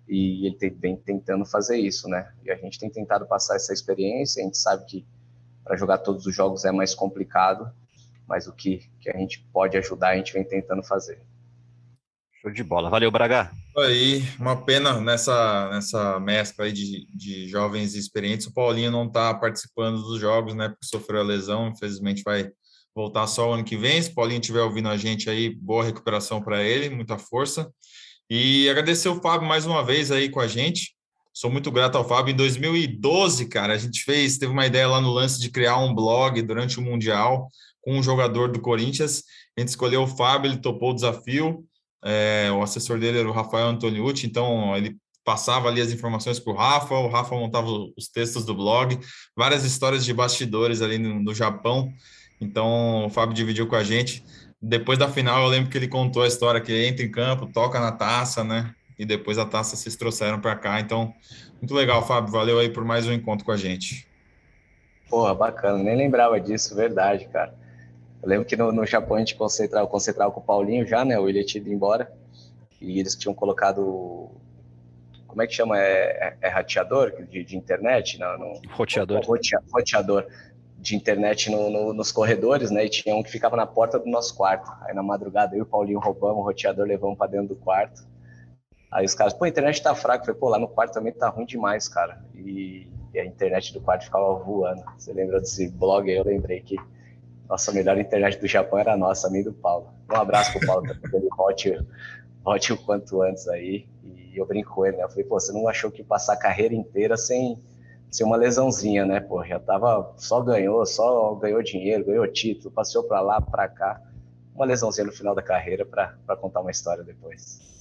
e ele vem tentando fazer isso, né? E a gente tem tentado passar essa experiência, a gente sabe que para jogar todos os jogos é mais complicado, mas o que, que a gente pode ajudar, a gente vem tentando fazer. Show de bola. Valeu, Braga. Aí, uma pena nessa, nessa mescla aí de, de jovens experientes. O Paulinho não está participando dos jogos, né? Porque sofreu a lesão. Infelizmente, vai voltar só o ano que vem. Se o Paulinho estiver ouvindo a gente aí, boa recuperação para ele, muita força. E agradecer o Fábio mais uma vez aí com a gente. Sou muito grato ao Fábio. Em 2012, cara, a gente fez, teve uma ideia lá no lance de criar um blog durante o Mundial com um jogador do Corinthians. A gente escolheu o Fábio, ele topou o desafio. É, o assessor dele era o Rafael Antoniucci, então ele passava ali as informações para o Rafa, o Rafa montava os textos do blog, várias histórias de bastidores ali no, no Japão. Então o Fábio dividiu com a gente. Depois da final, eu lembro que ele contou a história que ele entra em campo, toca na taça, né? E depois a taça vocês trouxeram para cá. Então, muito legal, Fábio. Valeu aí por mais um encontro com a gente. Porra, bacana. Nem lembrava disso, verdade, cara. Eu lembro que no, no Japão a gente concentrava, concentrava com o Paulinho já, né? O William tinha ido embora. E eles tinham colocado. Como é que chama? É, é, é rateador de, de internet? Não, no, roteador. roteador de internet no, no, nos corredores, né? E tinha um que ficava na porta do nosso quarto. Aí na madrugada eu e o Paulinho roubamos o roteador, levamos para dentro do quarto. Aí os caras, pô, a internet tá fraca. Eu falei, pô, lá no quarto também tá ruim demais, cara. E, e a internet do quarto ficava voando. Você lembra desse blog aí? Eu lembrei que nossa melhor internet do Japão era a nossa, a do Paulo. Um abraço pro Paulo, tá ele volte, volte o quanto antes aí. E eu brinco com ele, né? Eu falei, pô, você não achou que passar a carreira inteira sem, sem uma lesãozinha, né? Pô, já tava, só ganhou, só ganhou dinheiro, ganhou título, passeou para lá, para cá. Uma lesãozinha no final da carreira para contar uma história depois.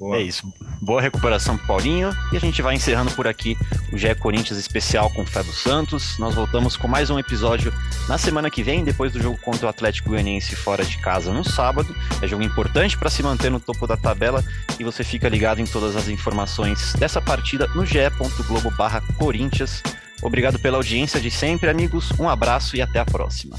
Boa. É isso. Boa recuperação pro Paulinho. E a gente vai encerrando por aqui o GE Corinthians especial com o Fábio Santos. Nós voltamos com mais um episódio na semana que vem, depois do jogo contra o Atlético Goianiense fora de casa no sábado. É jogo importante para se manter no topo da tabela e você fica ligado em todas as informações dessa partida no ge.globo/corinthians. Obrigado pela audiência de sempre, amigos. Um abraço e até a próxima.